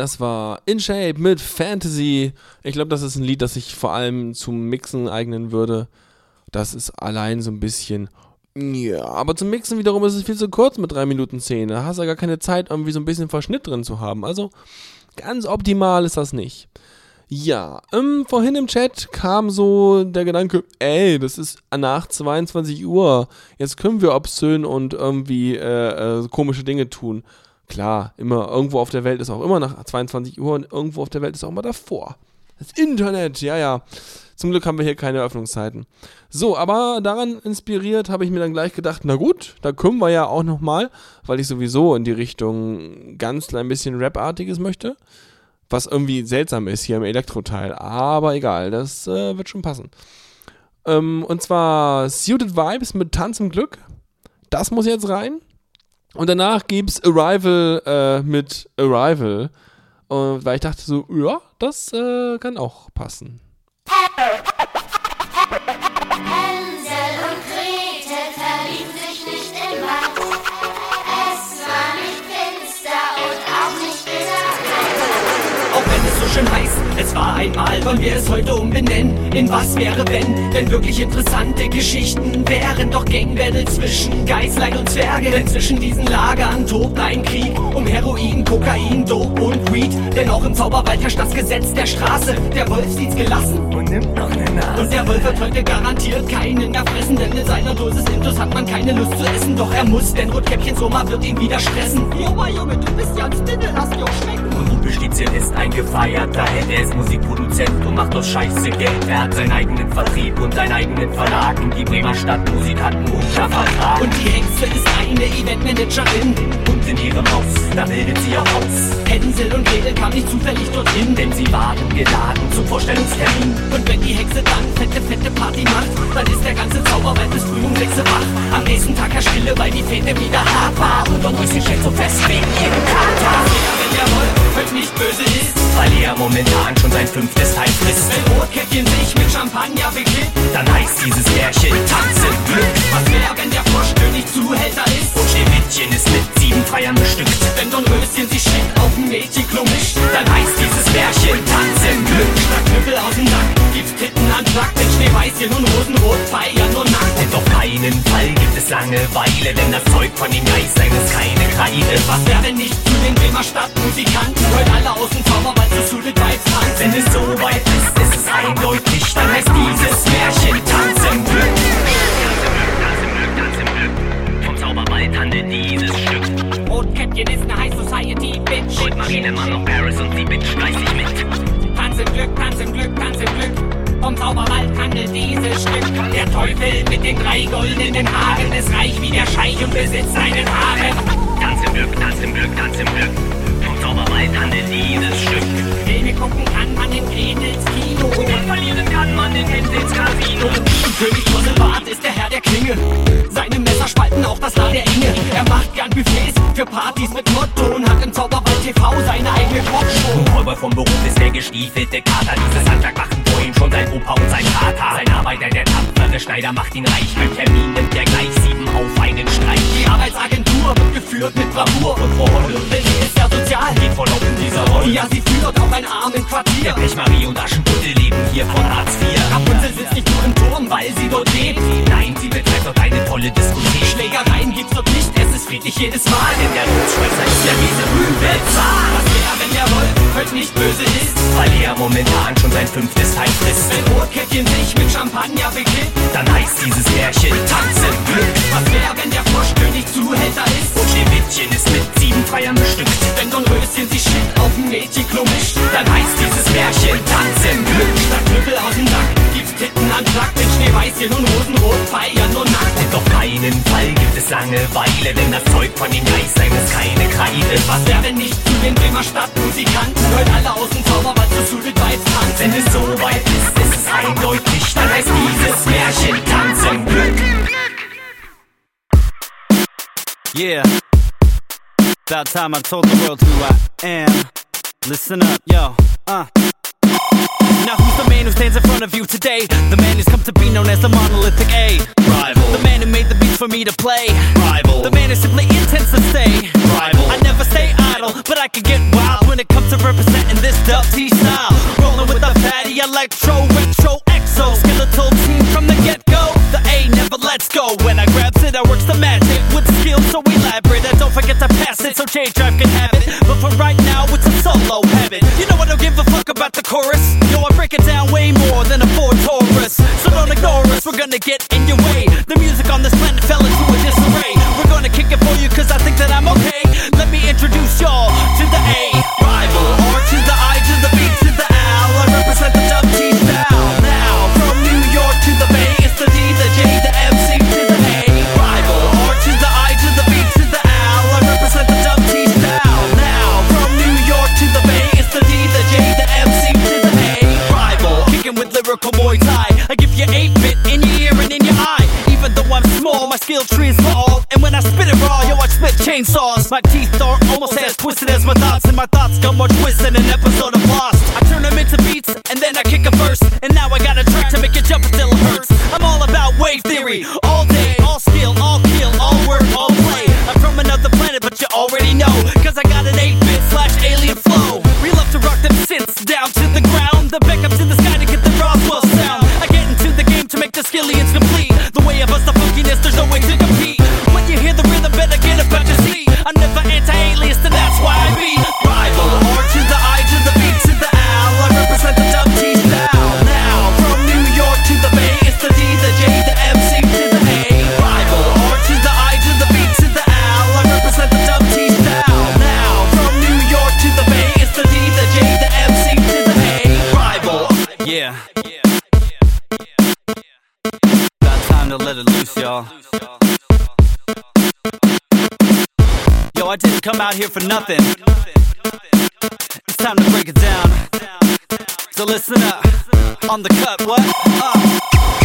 Das war In Shape mit Fantasy. Ich glaube, das ist ein Lied, das sich vor allem zum Mixen eignen würde. Das ist allein so ein bisschen. Ja, aber zum Mixen wiederum ist es viel zu kurz mit 3 Minuten 10. Da hast du ja gar keine Zeit, irgendwie so ein bisschen Verschnitt drin zu haben. Also ganz optimal ist das nicht. Ja, ähm, vorhin im Chat kam so der Gedanke, ey, das ist nach 22 Uhr. Jetzt können wir obszön und irgendwie äh, äh, komische Dinge tun. Klar, immer irgendwo auf der Welt ist auch immer nach 22 Uhr und irgendwo auf der Welt ist auch immer davor. Das Internet, ja, ja. Zum Glück haben wir hier keine Öffnungszeiten. So, aber daran inspiriert habe ich mir dann gleich gedacht, na gut, da können wir ja auch nochmal, weil ich sowieso in die Richtung ganz klein bisschen Rap-artiges möchte. Was irgendwie seltsam ist hier im Elektro-Teil. Aber egal, das äh, wird schon passen. Ähm, und zwar Suited Vibes mit Tanz im Glück. Das muss jetzt rein. Und danach gibt's Arrival äh, mit Arrival. Und weil ich dachte so, ja, das äh, kann auch passen. Hänsel und Gretel verliebten sich nicht im Wald. Es war nicht finster und auch nicht bitter. Auch wenn es so schön heißt, es war einmal, wollen wir es heute umbenennen. In was wäre, wenn? Denn wirklich interessante Geschichten wären doch Gangbattle zwischen Geißlein und Zwerge. Denn zwischen diesen Lagern tobt ein Krieg um Heroin, Kokain, Dope und Weed. Denn auch im Zauberwald herrscht das Gesetz der Straße. Der Wolf sieht's gelassen und nimmt noch eine Nase. Und der Wolf wird heute garantiert keinen mehr fressen, denn in seiner Dosis Intus hat man keine Lust zu essen. Doch er muss, denn Rotkäppchens Oma wird ihn wieder stressen. Junge, Junge, du bist ja ein Spindel, lass dir auch schmecken. Und Spezialist, ein gefeierter Held, ist Musikproduzent und macht aus Scheiße Geld. Er hat seinen eigenen Vertrieb und seinen eigenen Verlag und die Bremer Stadtmusik hat einen Untervertrag. Und die Hexe ist eine Eventmanagerin und in ihrem Haus, da bildet sie auch aus. Hänsel und Gretel kam nicht zufällig dorthin, denn sie waren geladen zum Vorstellungstermin. Und wenn die Hexe dann fette, fette Party macht, dann ist der ganze Zauberwald bis früh um 6 Uhr wach. Am nächsten Tag herrscht Stille, weil die Fete wieder hart war. Und Don Röschen stellt so fest wegen ihrem Kater. Wenn der Wolf heute nicht böse ist, weil er momentan schon sein fünftes Teil frisst. Wenn Rotkäppchen sich mit Champagner beklebt, dann heißt dieses Märchen Tanz Glück. Was wäre, wenn der Froschkönig Zuhälter ist? Und Schneewittchen ist mit sieben Feiern bestückt. Wenn Dornröschen sich schickt auf ein Mädchenklo mischt, dann heißt dieses Märchen Tanz Glück. Statt Knüppel aus dem Nack gibt's Titten an Plack, denn Schneeweißchen und Rosenrot feiern nur nackt. Denn auf keinen Fall gibt es Langeweile, denn das Zeug von den Geistern ist keine Kreide. Was wäre, wenn nicht zu den Bremer Stadtmusikanten heute alle aus dem Zauberwald zu Suited Vibes tanzen? Wenn es so weit ist, ist es eindeutig, dann heißt dieses Märchen Tanz im Glück. Vom Zauberwald handelt dieses Stück. Rotkäppchen ist eine High Society Bitch. Goldmarine, Mann auf Paris und sie bitch fleißig mit. Tanz im Glück, Tanz im Glück, Tanz im Glück. Vom Zauberwald handelt dieses Stück. Der Teufel mit den drei goldenen Haaren ist reich wie der Scheich und besitzt einen Haaren. Tanz im Glück, Tanz im Glück, Tanz im Glück. Zauberwald handelt dieses Stück. Filme gucken kann man in Gretels Kino. Und verlieren kann man in Händels Casino. König Drosselbart ist der Herr der Klinge. Seine Messer spalten auch das Haar der Inge. Er macht gern Buffets für Partys mit Motto und hat im Zauberwald TV seine eigene Kochshow. Räuber vom Beruf ist der gestiefelte Kater. Dieses Handwerk machen vor ihm schon sein Opa und sein Vater. Sein Arbeiter, der tapfere Schneider, macht ihn reich. Beim Termin nimmt er gleich sieben auf einen Streich. Die Arbeitsagentur wird geführt mit Bravour. Und Holle, denn ist ja sozial, geht voll auf in dieser Rolle. Ja, sie führt auch ein armen Quartier. Der Pechmarie und Aschenputtel leben hier von Hartz IV. Rapunzel sitzt nicht nur im Turm, weil sie dort lebt. Nein, sie betreibt dort eine tolle Diskothek. Schlägereien gibt's dort nicht, es ist friedlich jedes Mal. Denn der Rotschweizer ist der miese Rübelzahn. Was wäre, wenn der Wolf heute nicht böse ist? Weil er momentan schon sein fünftes Teil frisst. Wenn Rotkäppchen sich mit Champagner beklebt, dann heißt dieses Märchen Tanz im Glück. Was wäre, wenn der Froschkönig Zuhälter ist? Und Schneewittchen ist mit sieben Feiern bestückt. Wenn Dornröschen sich shit auf ein Mädchenklo mischt, dann heißt dieses Märchen Tanz im Glück. Statt Knüppel aus dem Sack gibt's Titten an Plack, denn Schneeweißchen und Rosenrot feiern nur nackt. Denn auf keinen Fall gibt es Langeweile, denn das Zeug von den Geistern ist keine Kreide. Was wäre, nicht zu den Bremer Stadtmusikanten heute alle aus dem Zauberwald zu Suited Vibes tanzen? Wenn es so weit ist, ist es eindeutig, dann heißt dieses Märchen Tanz im Glück. Yeah. About time I told the world who I am. Listen up, yo. Uh. Now who's the man who stands in front of you today? The man who's come to be known as the monolithic A. Rival. The man who made the beats for me to play. Rival. The man who simply intends to stay. Rival. I never stay idle, but I can get wild when it comes to representing this dub T style. Rolling with the fatty electro, retro, exo, skeletal team from the get go. A never lets go. When I grabs it, I works the magic with skill so elaborate. And don't forget to pass it so J Drive can have it. But for right now, it's a solo habit. You know I don't give a fuck about the chorus. Yo, I break it down way more than a Ford Taurus. So don't ignore us, we're gonna get in your way. My skill tree is tall. And when I spit it raw, yo, I spit chainsaws. My teeth are almost as twisted as my thoughts, and my thoughts come more twisted than an episode of Lost. I turn them into beats, and then I kick a verse. And now I got a track to make it jump until it hurts. I'm all about wave theory, all I didn't come out here for nothing. It's time to break it down. So listen up. On the cut, what? Uh.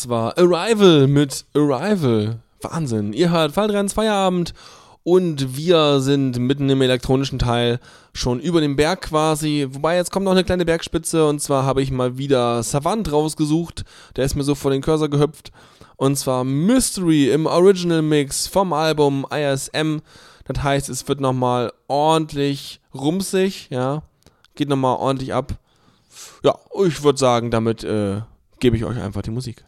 Das war Arrival mit Arrival. Wahnsinn. Ihr hört Falltrans Feierabend und wir sind mitten im elektronischen Teil schon über dem Berg quasi. Wobei jetzt kommt noch eine kleine Bergspitze und zwar habe ich mal wieder Savant rausgesucht. Der ist mir so vor den Cursor gehüpft. Und zwar Mystery im Original Mix vom Album ISM. Das heißt, es wird nochmal ordentlich rumsig, ja. Geht nochmal ordentlich ab. Ja, ich würde sagen, damit äh, gebe ich euch einfach die Musik.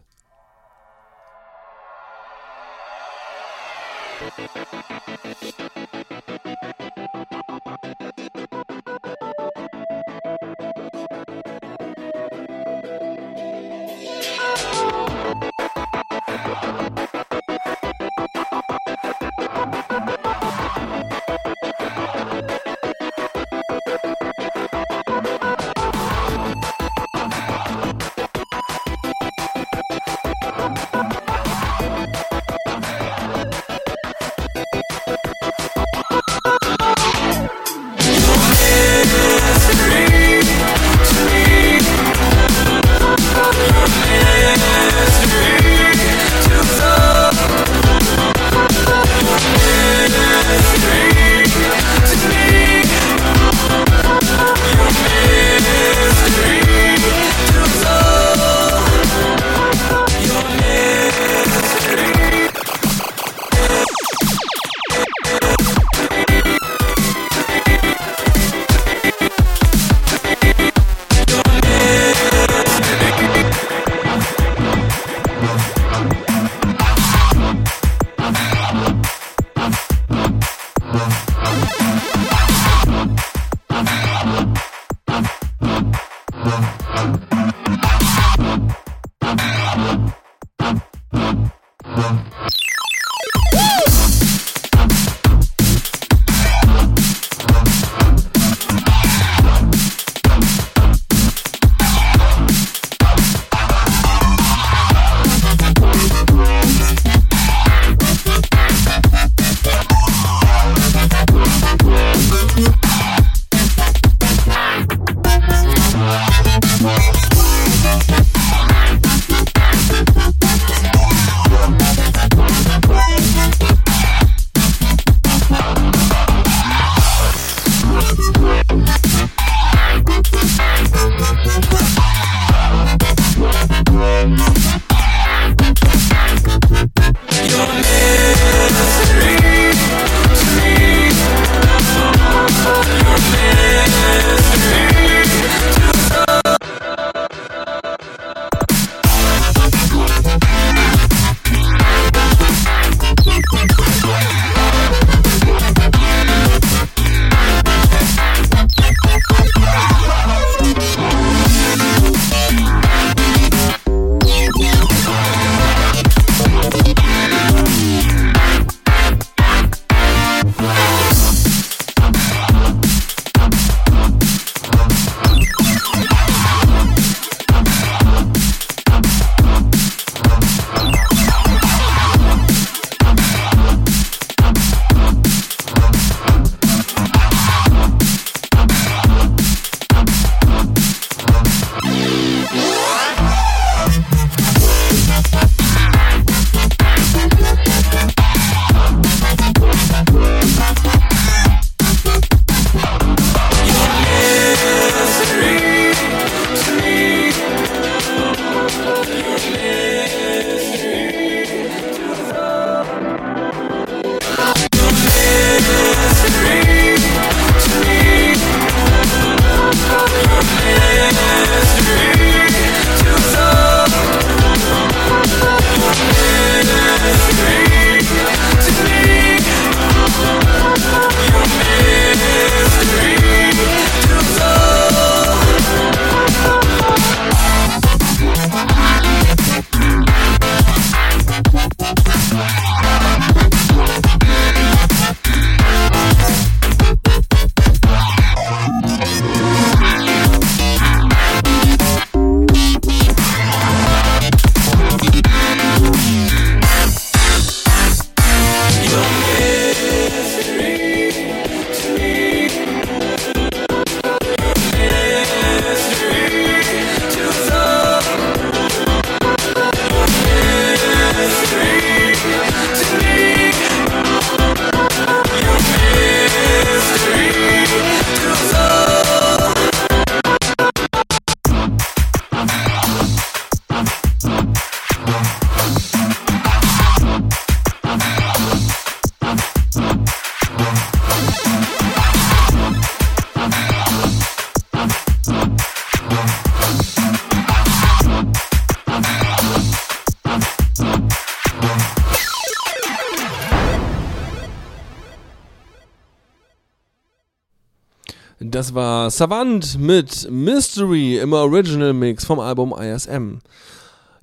Savant mit Mystery im Original Mix vom Album ISM.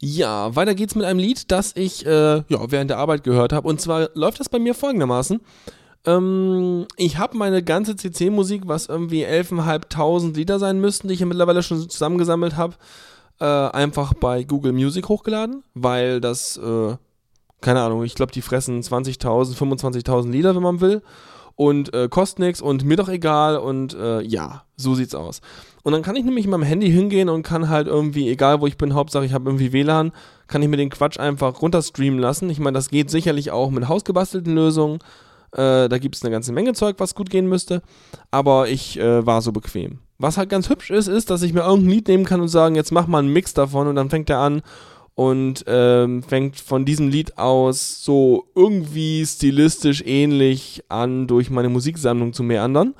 Ja, weiter geht's mit einem Lied, das ich äh, ja, während der Arbeit gehört habe. Und zwar läuft das bei mir folgendermaßen. Ähm, ich habe meine ganze CC-Musik, was irgendwie 11.500 Lieder sein müssten, die ich mittlerweile schon zusammengesammelt habe, äh, einfach bei Google Music hochgeladen, weil das, äh, keine Ahnung, ich glaube, die fressen 20.000, 25.000 Lieder, wenn man will. Und äh, kostet nichts und mir doch egal und äh, ja, so sieht's aus. Und dann kann ich nämlich mit meinem Handy hingehen und kann halt irgendwie, egal wo ich bin, Hauptsache ich habe irgendwie WLAN, kann ich mir den Quatsch einfach runterstreamen lassen. Ich meine, das geht sicherlich auch mit hausgebastelten Lösungen. Äh, da gibt es eine ganze Menge Zeug, was gut gehen müsste. Aber ich äh, war so bequem. Was halt ganz hübsch ist, ist, dass ich mir irgendein Lied nehmen kann und sagen, jetzt mach mal einen Mix davon und dann fängt er an und ähm, fängt von diesem Lied aus so irgendwie stilistisch ähnlich an, durch meine Musiksammlung zu meandern.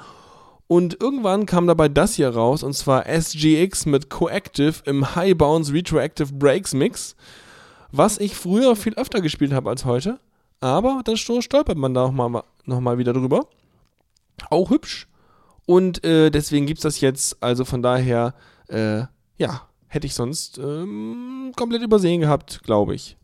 Und irgendwann kam dabei das hier raus, und zwar SGX mit Coactive im High Bounce Retroactive Breaks Mix, was ich früher viel öfter gespielt habe als heute. Aber da sto- stolpert man da nochmal noch mal wieder drüber. Auch hübsch. Und äh, deswegen gibt's das jetzt, also von daher, äh, ja, hätte ich sonst ähm, komplett übersehen gehabt, glaube ich.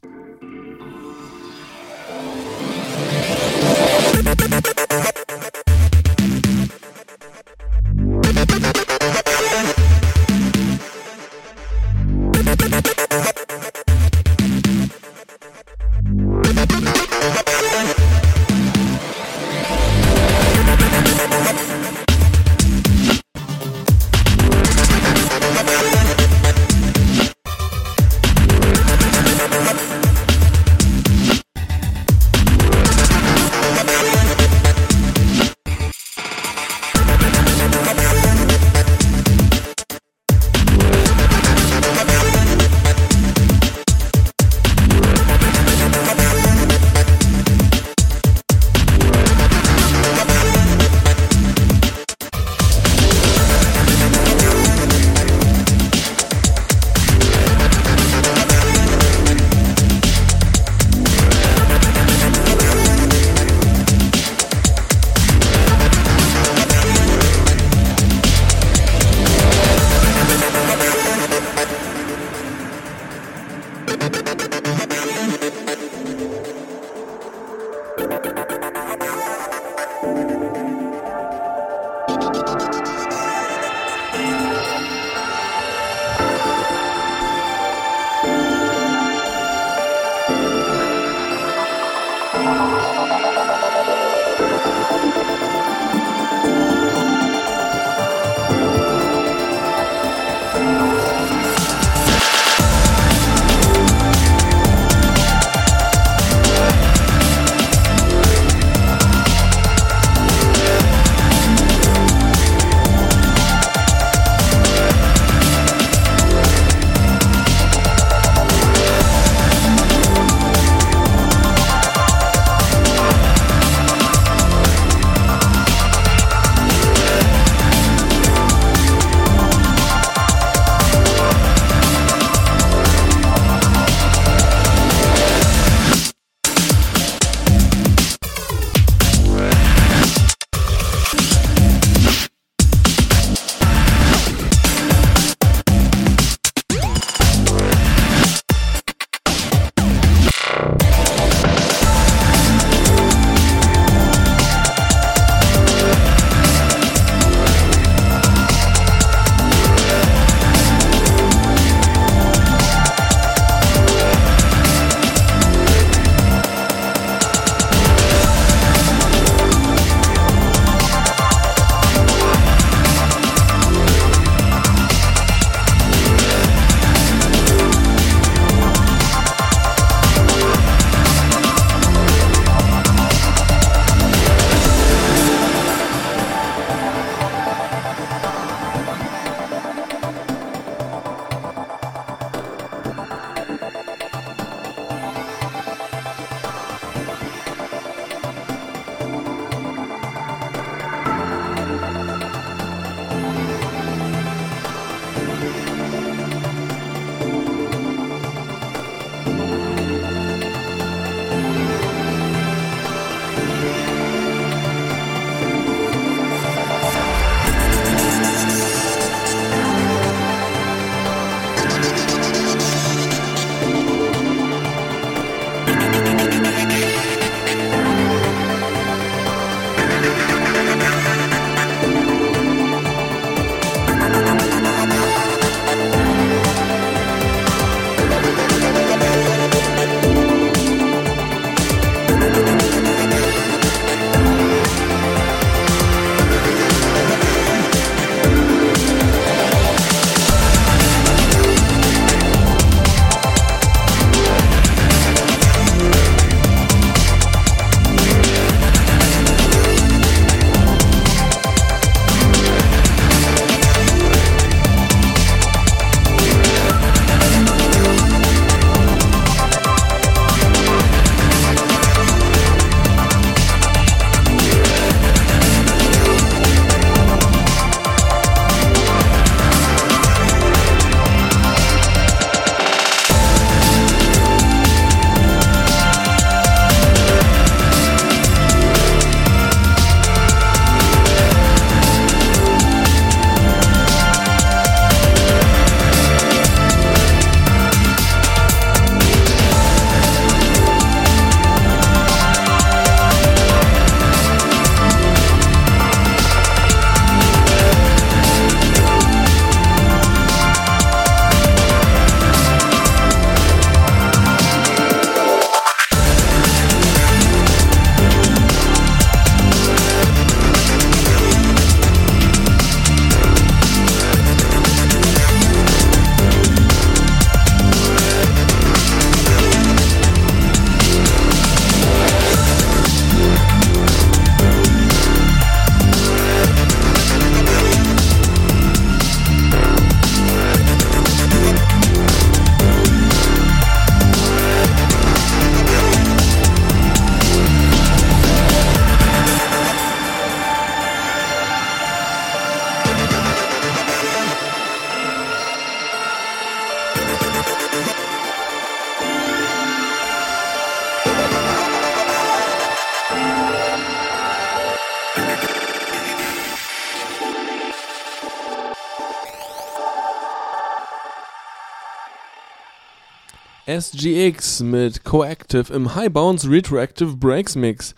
SGX mit Coactive im High Bounce Retroactive Breaks Mix.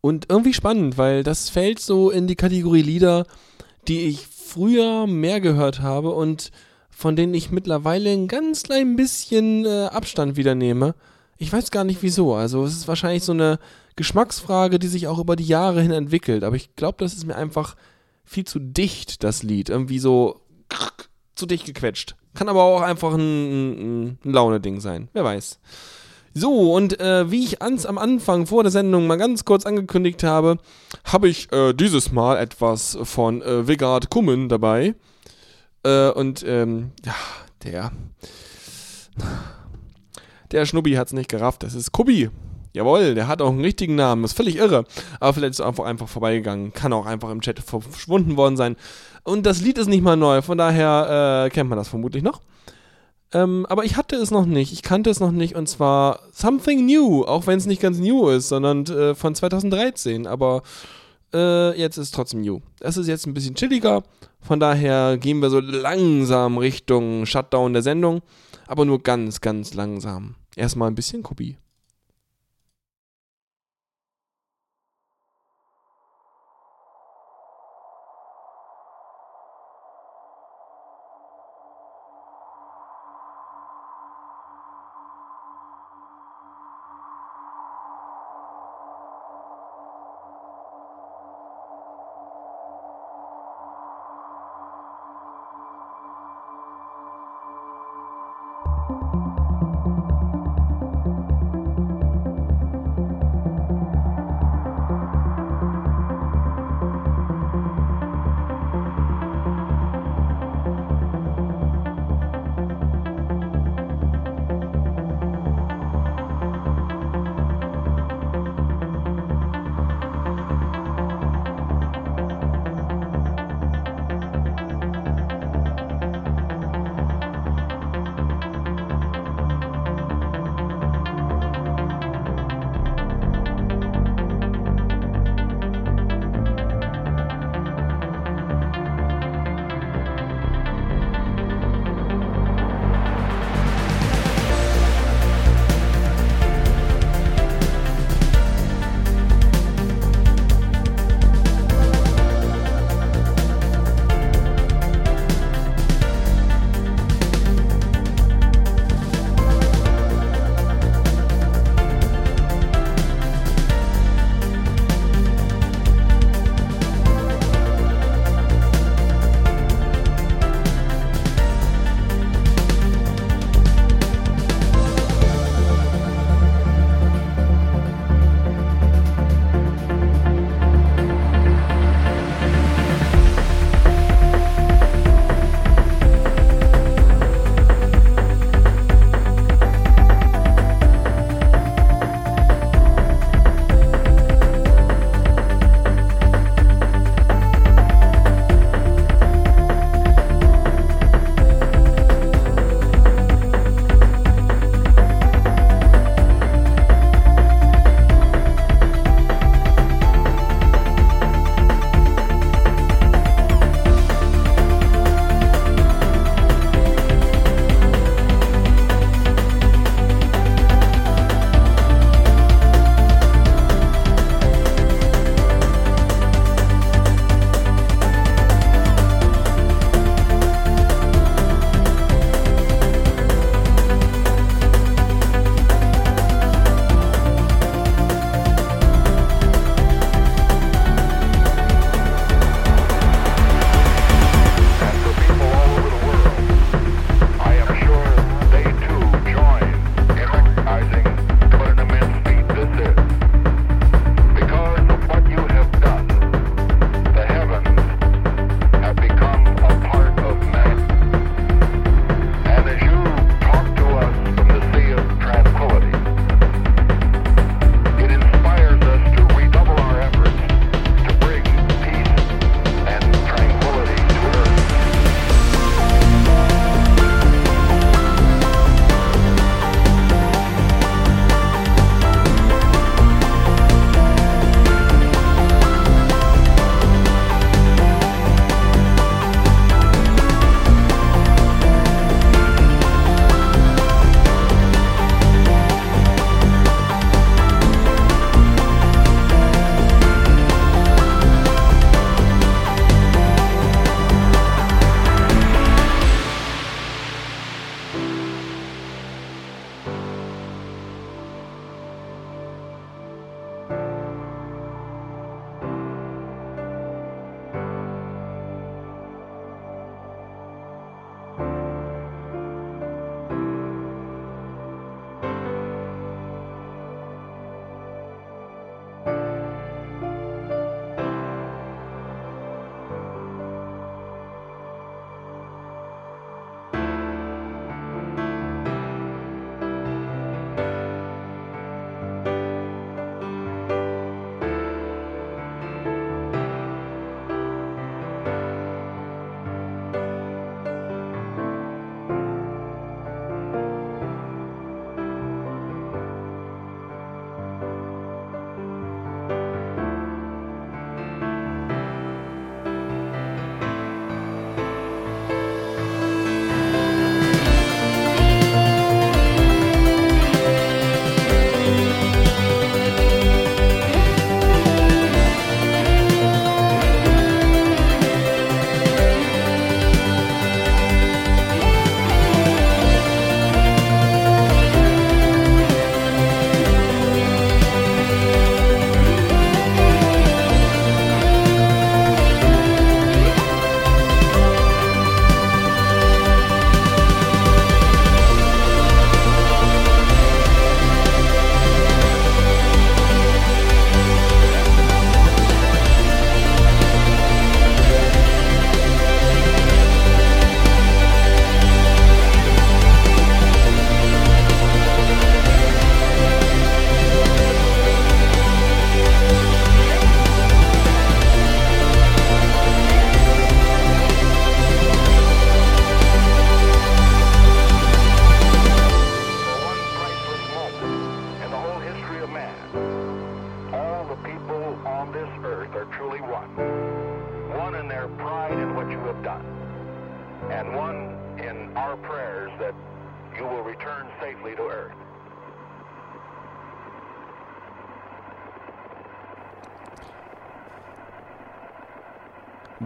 Und irgendwie spannend, weil das fällt so in die Kategorie Lieder, die ich früher mehr gehört habe und von denen ich mittlerweile ein ganz klein bisschen äh, Abstand wieder nehme. Ich weiß gar nicht wieso. Also es ist wahrscheinlich so eine Geschmacksfrage, die sich auch über die Jahre hin entwickelt. Aber ich glaube, das ist mir einfach viel zu dicht, das Lied. Irgendwie so zu dicht gequetscht. Kann aber auch einfach ein, ein, Laune-Ding sein. Wer weiß. So, und äh, wie ich ans, am Anfang vor der Sendung mal ganz kurz angekündigt habe, habe ich äh, dieses Mal etwas von äh, Vigard Kummen dabei. Äh, und ähm, ja, der. Der Schnubbi hat es nicht gerafft. Das ist Kubi. Jawohl, der hat auch einen richtigen Namen. Ist völlig irre. Aber vielleicht ist er einfach, einfach vorbeigegangen. Kann auch einfach im Chat verschwunden worden sein. Und das Lied ist nicht mal neu. Von daher äh, kennt man das vermutlich noch. Ähm, aber ich hatte es noch nicht. Ich kannte es noch nicht. Und zwar Something New. Auch wenn es nicht ganz new ist, sondern äh, von 2013. Aber äh, jetzt ist es trotzdem new. Es ist jetzt ein bisschen chilliger. Von daher gehen wir so langsam Richtung Shutdown der Sendung. Aber nur ganz, ganz langsam. Erstmal ein bisschen Kopie.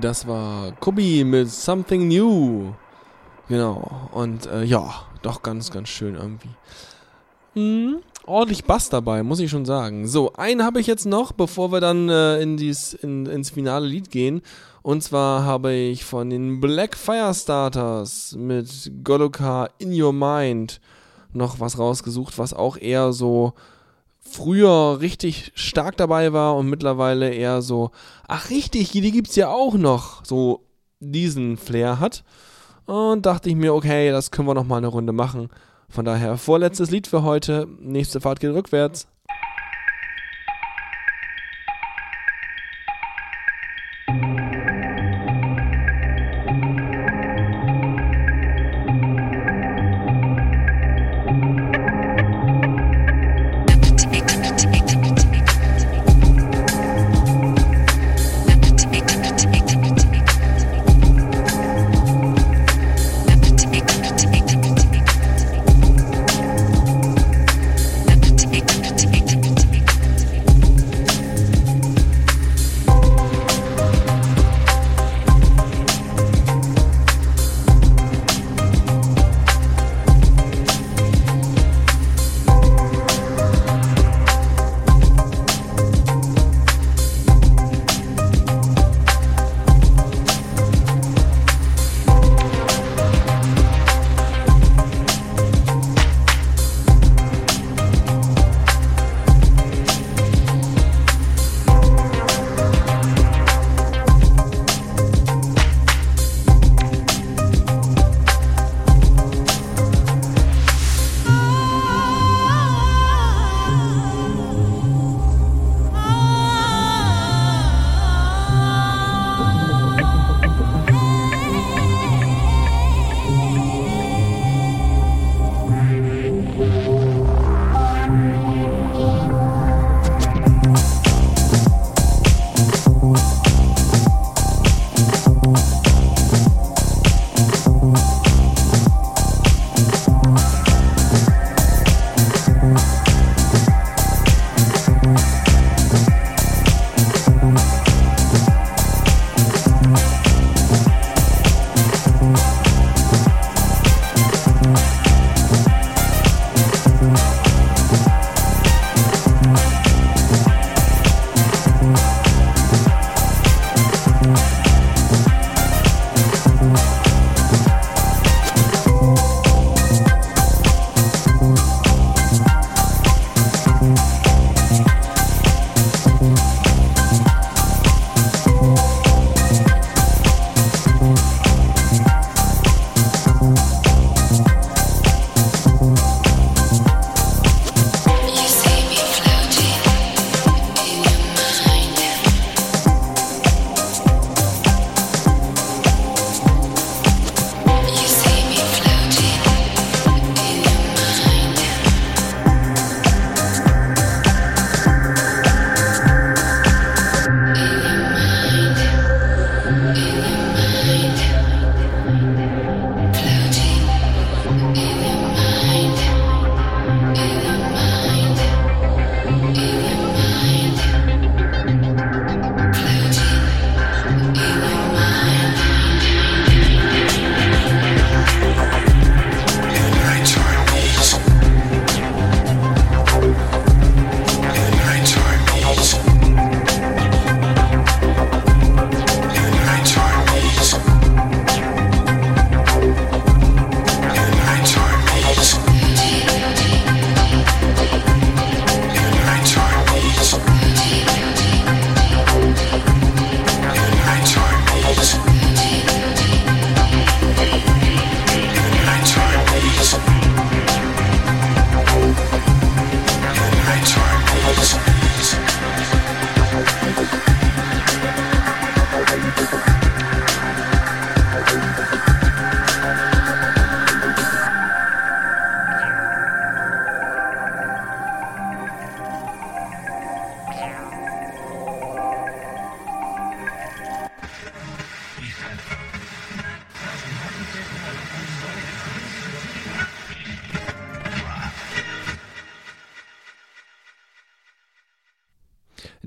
Das war Kobi mit Something New. Genau. Und äh, ja, doch ganz, ganz schön irgendwie. Mhm, ordentlich Bass dabei, muss ich schon sagen. So, einen habe ich jetzt noch, bevor wir dann äh, in dies, in, ins finale Lied gehen. Und zwar habe ich von den Black Firestarters mit Goloka In Your Mind noch was rausgesucht, was auch eher so früher richtig stark dabei war und mittlerweile eher so, ach richtig, die gibt's ja auch noch, so diesen Flair hat. Und dachte ich mir, okay, das können wir noch mal eine Runde machen. Von daher vorletztes Lied für heute. Nächste Fahrt geht rückwärts.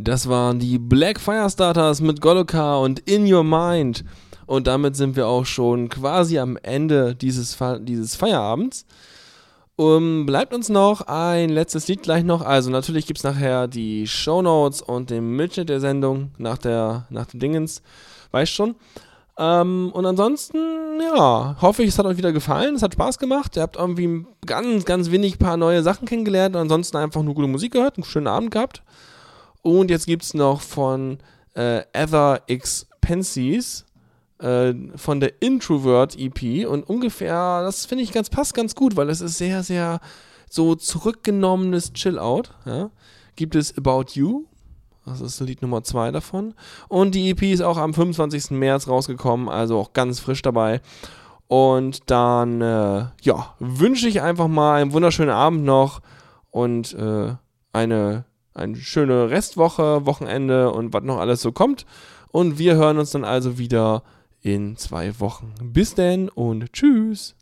Das waren die Black Firestarters mit Goloka und In Your Mind. Und damit sind wir auch schon quasi am Ende dieses, Fe dieses Feierabends. Um, bleibt uns noch ein letztes Lied gleich noch. Also natürlich gibt es nachher die Shownotes und den Mitschnitt der Sendung nach, der, nach dem Dingens. Weißt schon. Ähm, und ansonsten, ja, hoffe ich, es hat euch wieder gefallen. Es hat Spaß gemacht. Ihr habt irgendwie ganz, ganz wenig paar neue Sachen kennengelernt. Ansonsten einfach nur gute Musik gehört. Einen schönen Abend gehabt. Und jetzt gibt es noch von äh, Ether X Pensies äh, von der Introvert EP und ungefähr, das finde ich ganz, passt ganz gut, weil es ist sehr, sehr so zurückgenommenes Chill-Out. Ja? Gibt es About You, das ist Lied Nummer 2 davon. Und die EP ist auch am 25. März rausgekommen, also auch ganz frisch dabei. Und dann, äh, ja, wünsche ich einfach mal einen wunderschönen Abend noch und äh, eine, eine schöne Restwoche, Wochenende und was noch alles so kommt. Und wir hören uns dann also wieder in zwei Wochen. Bis denn und tschüss.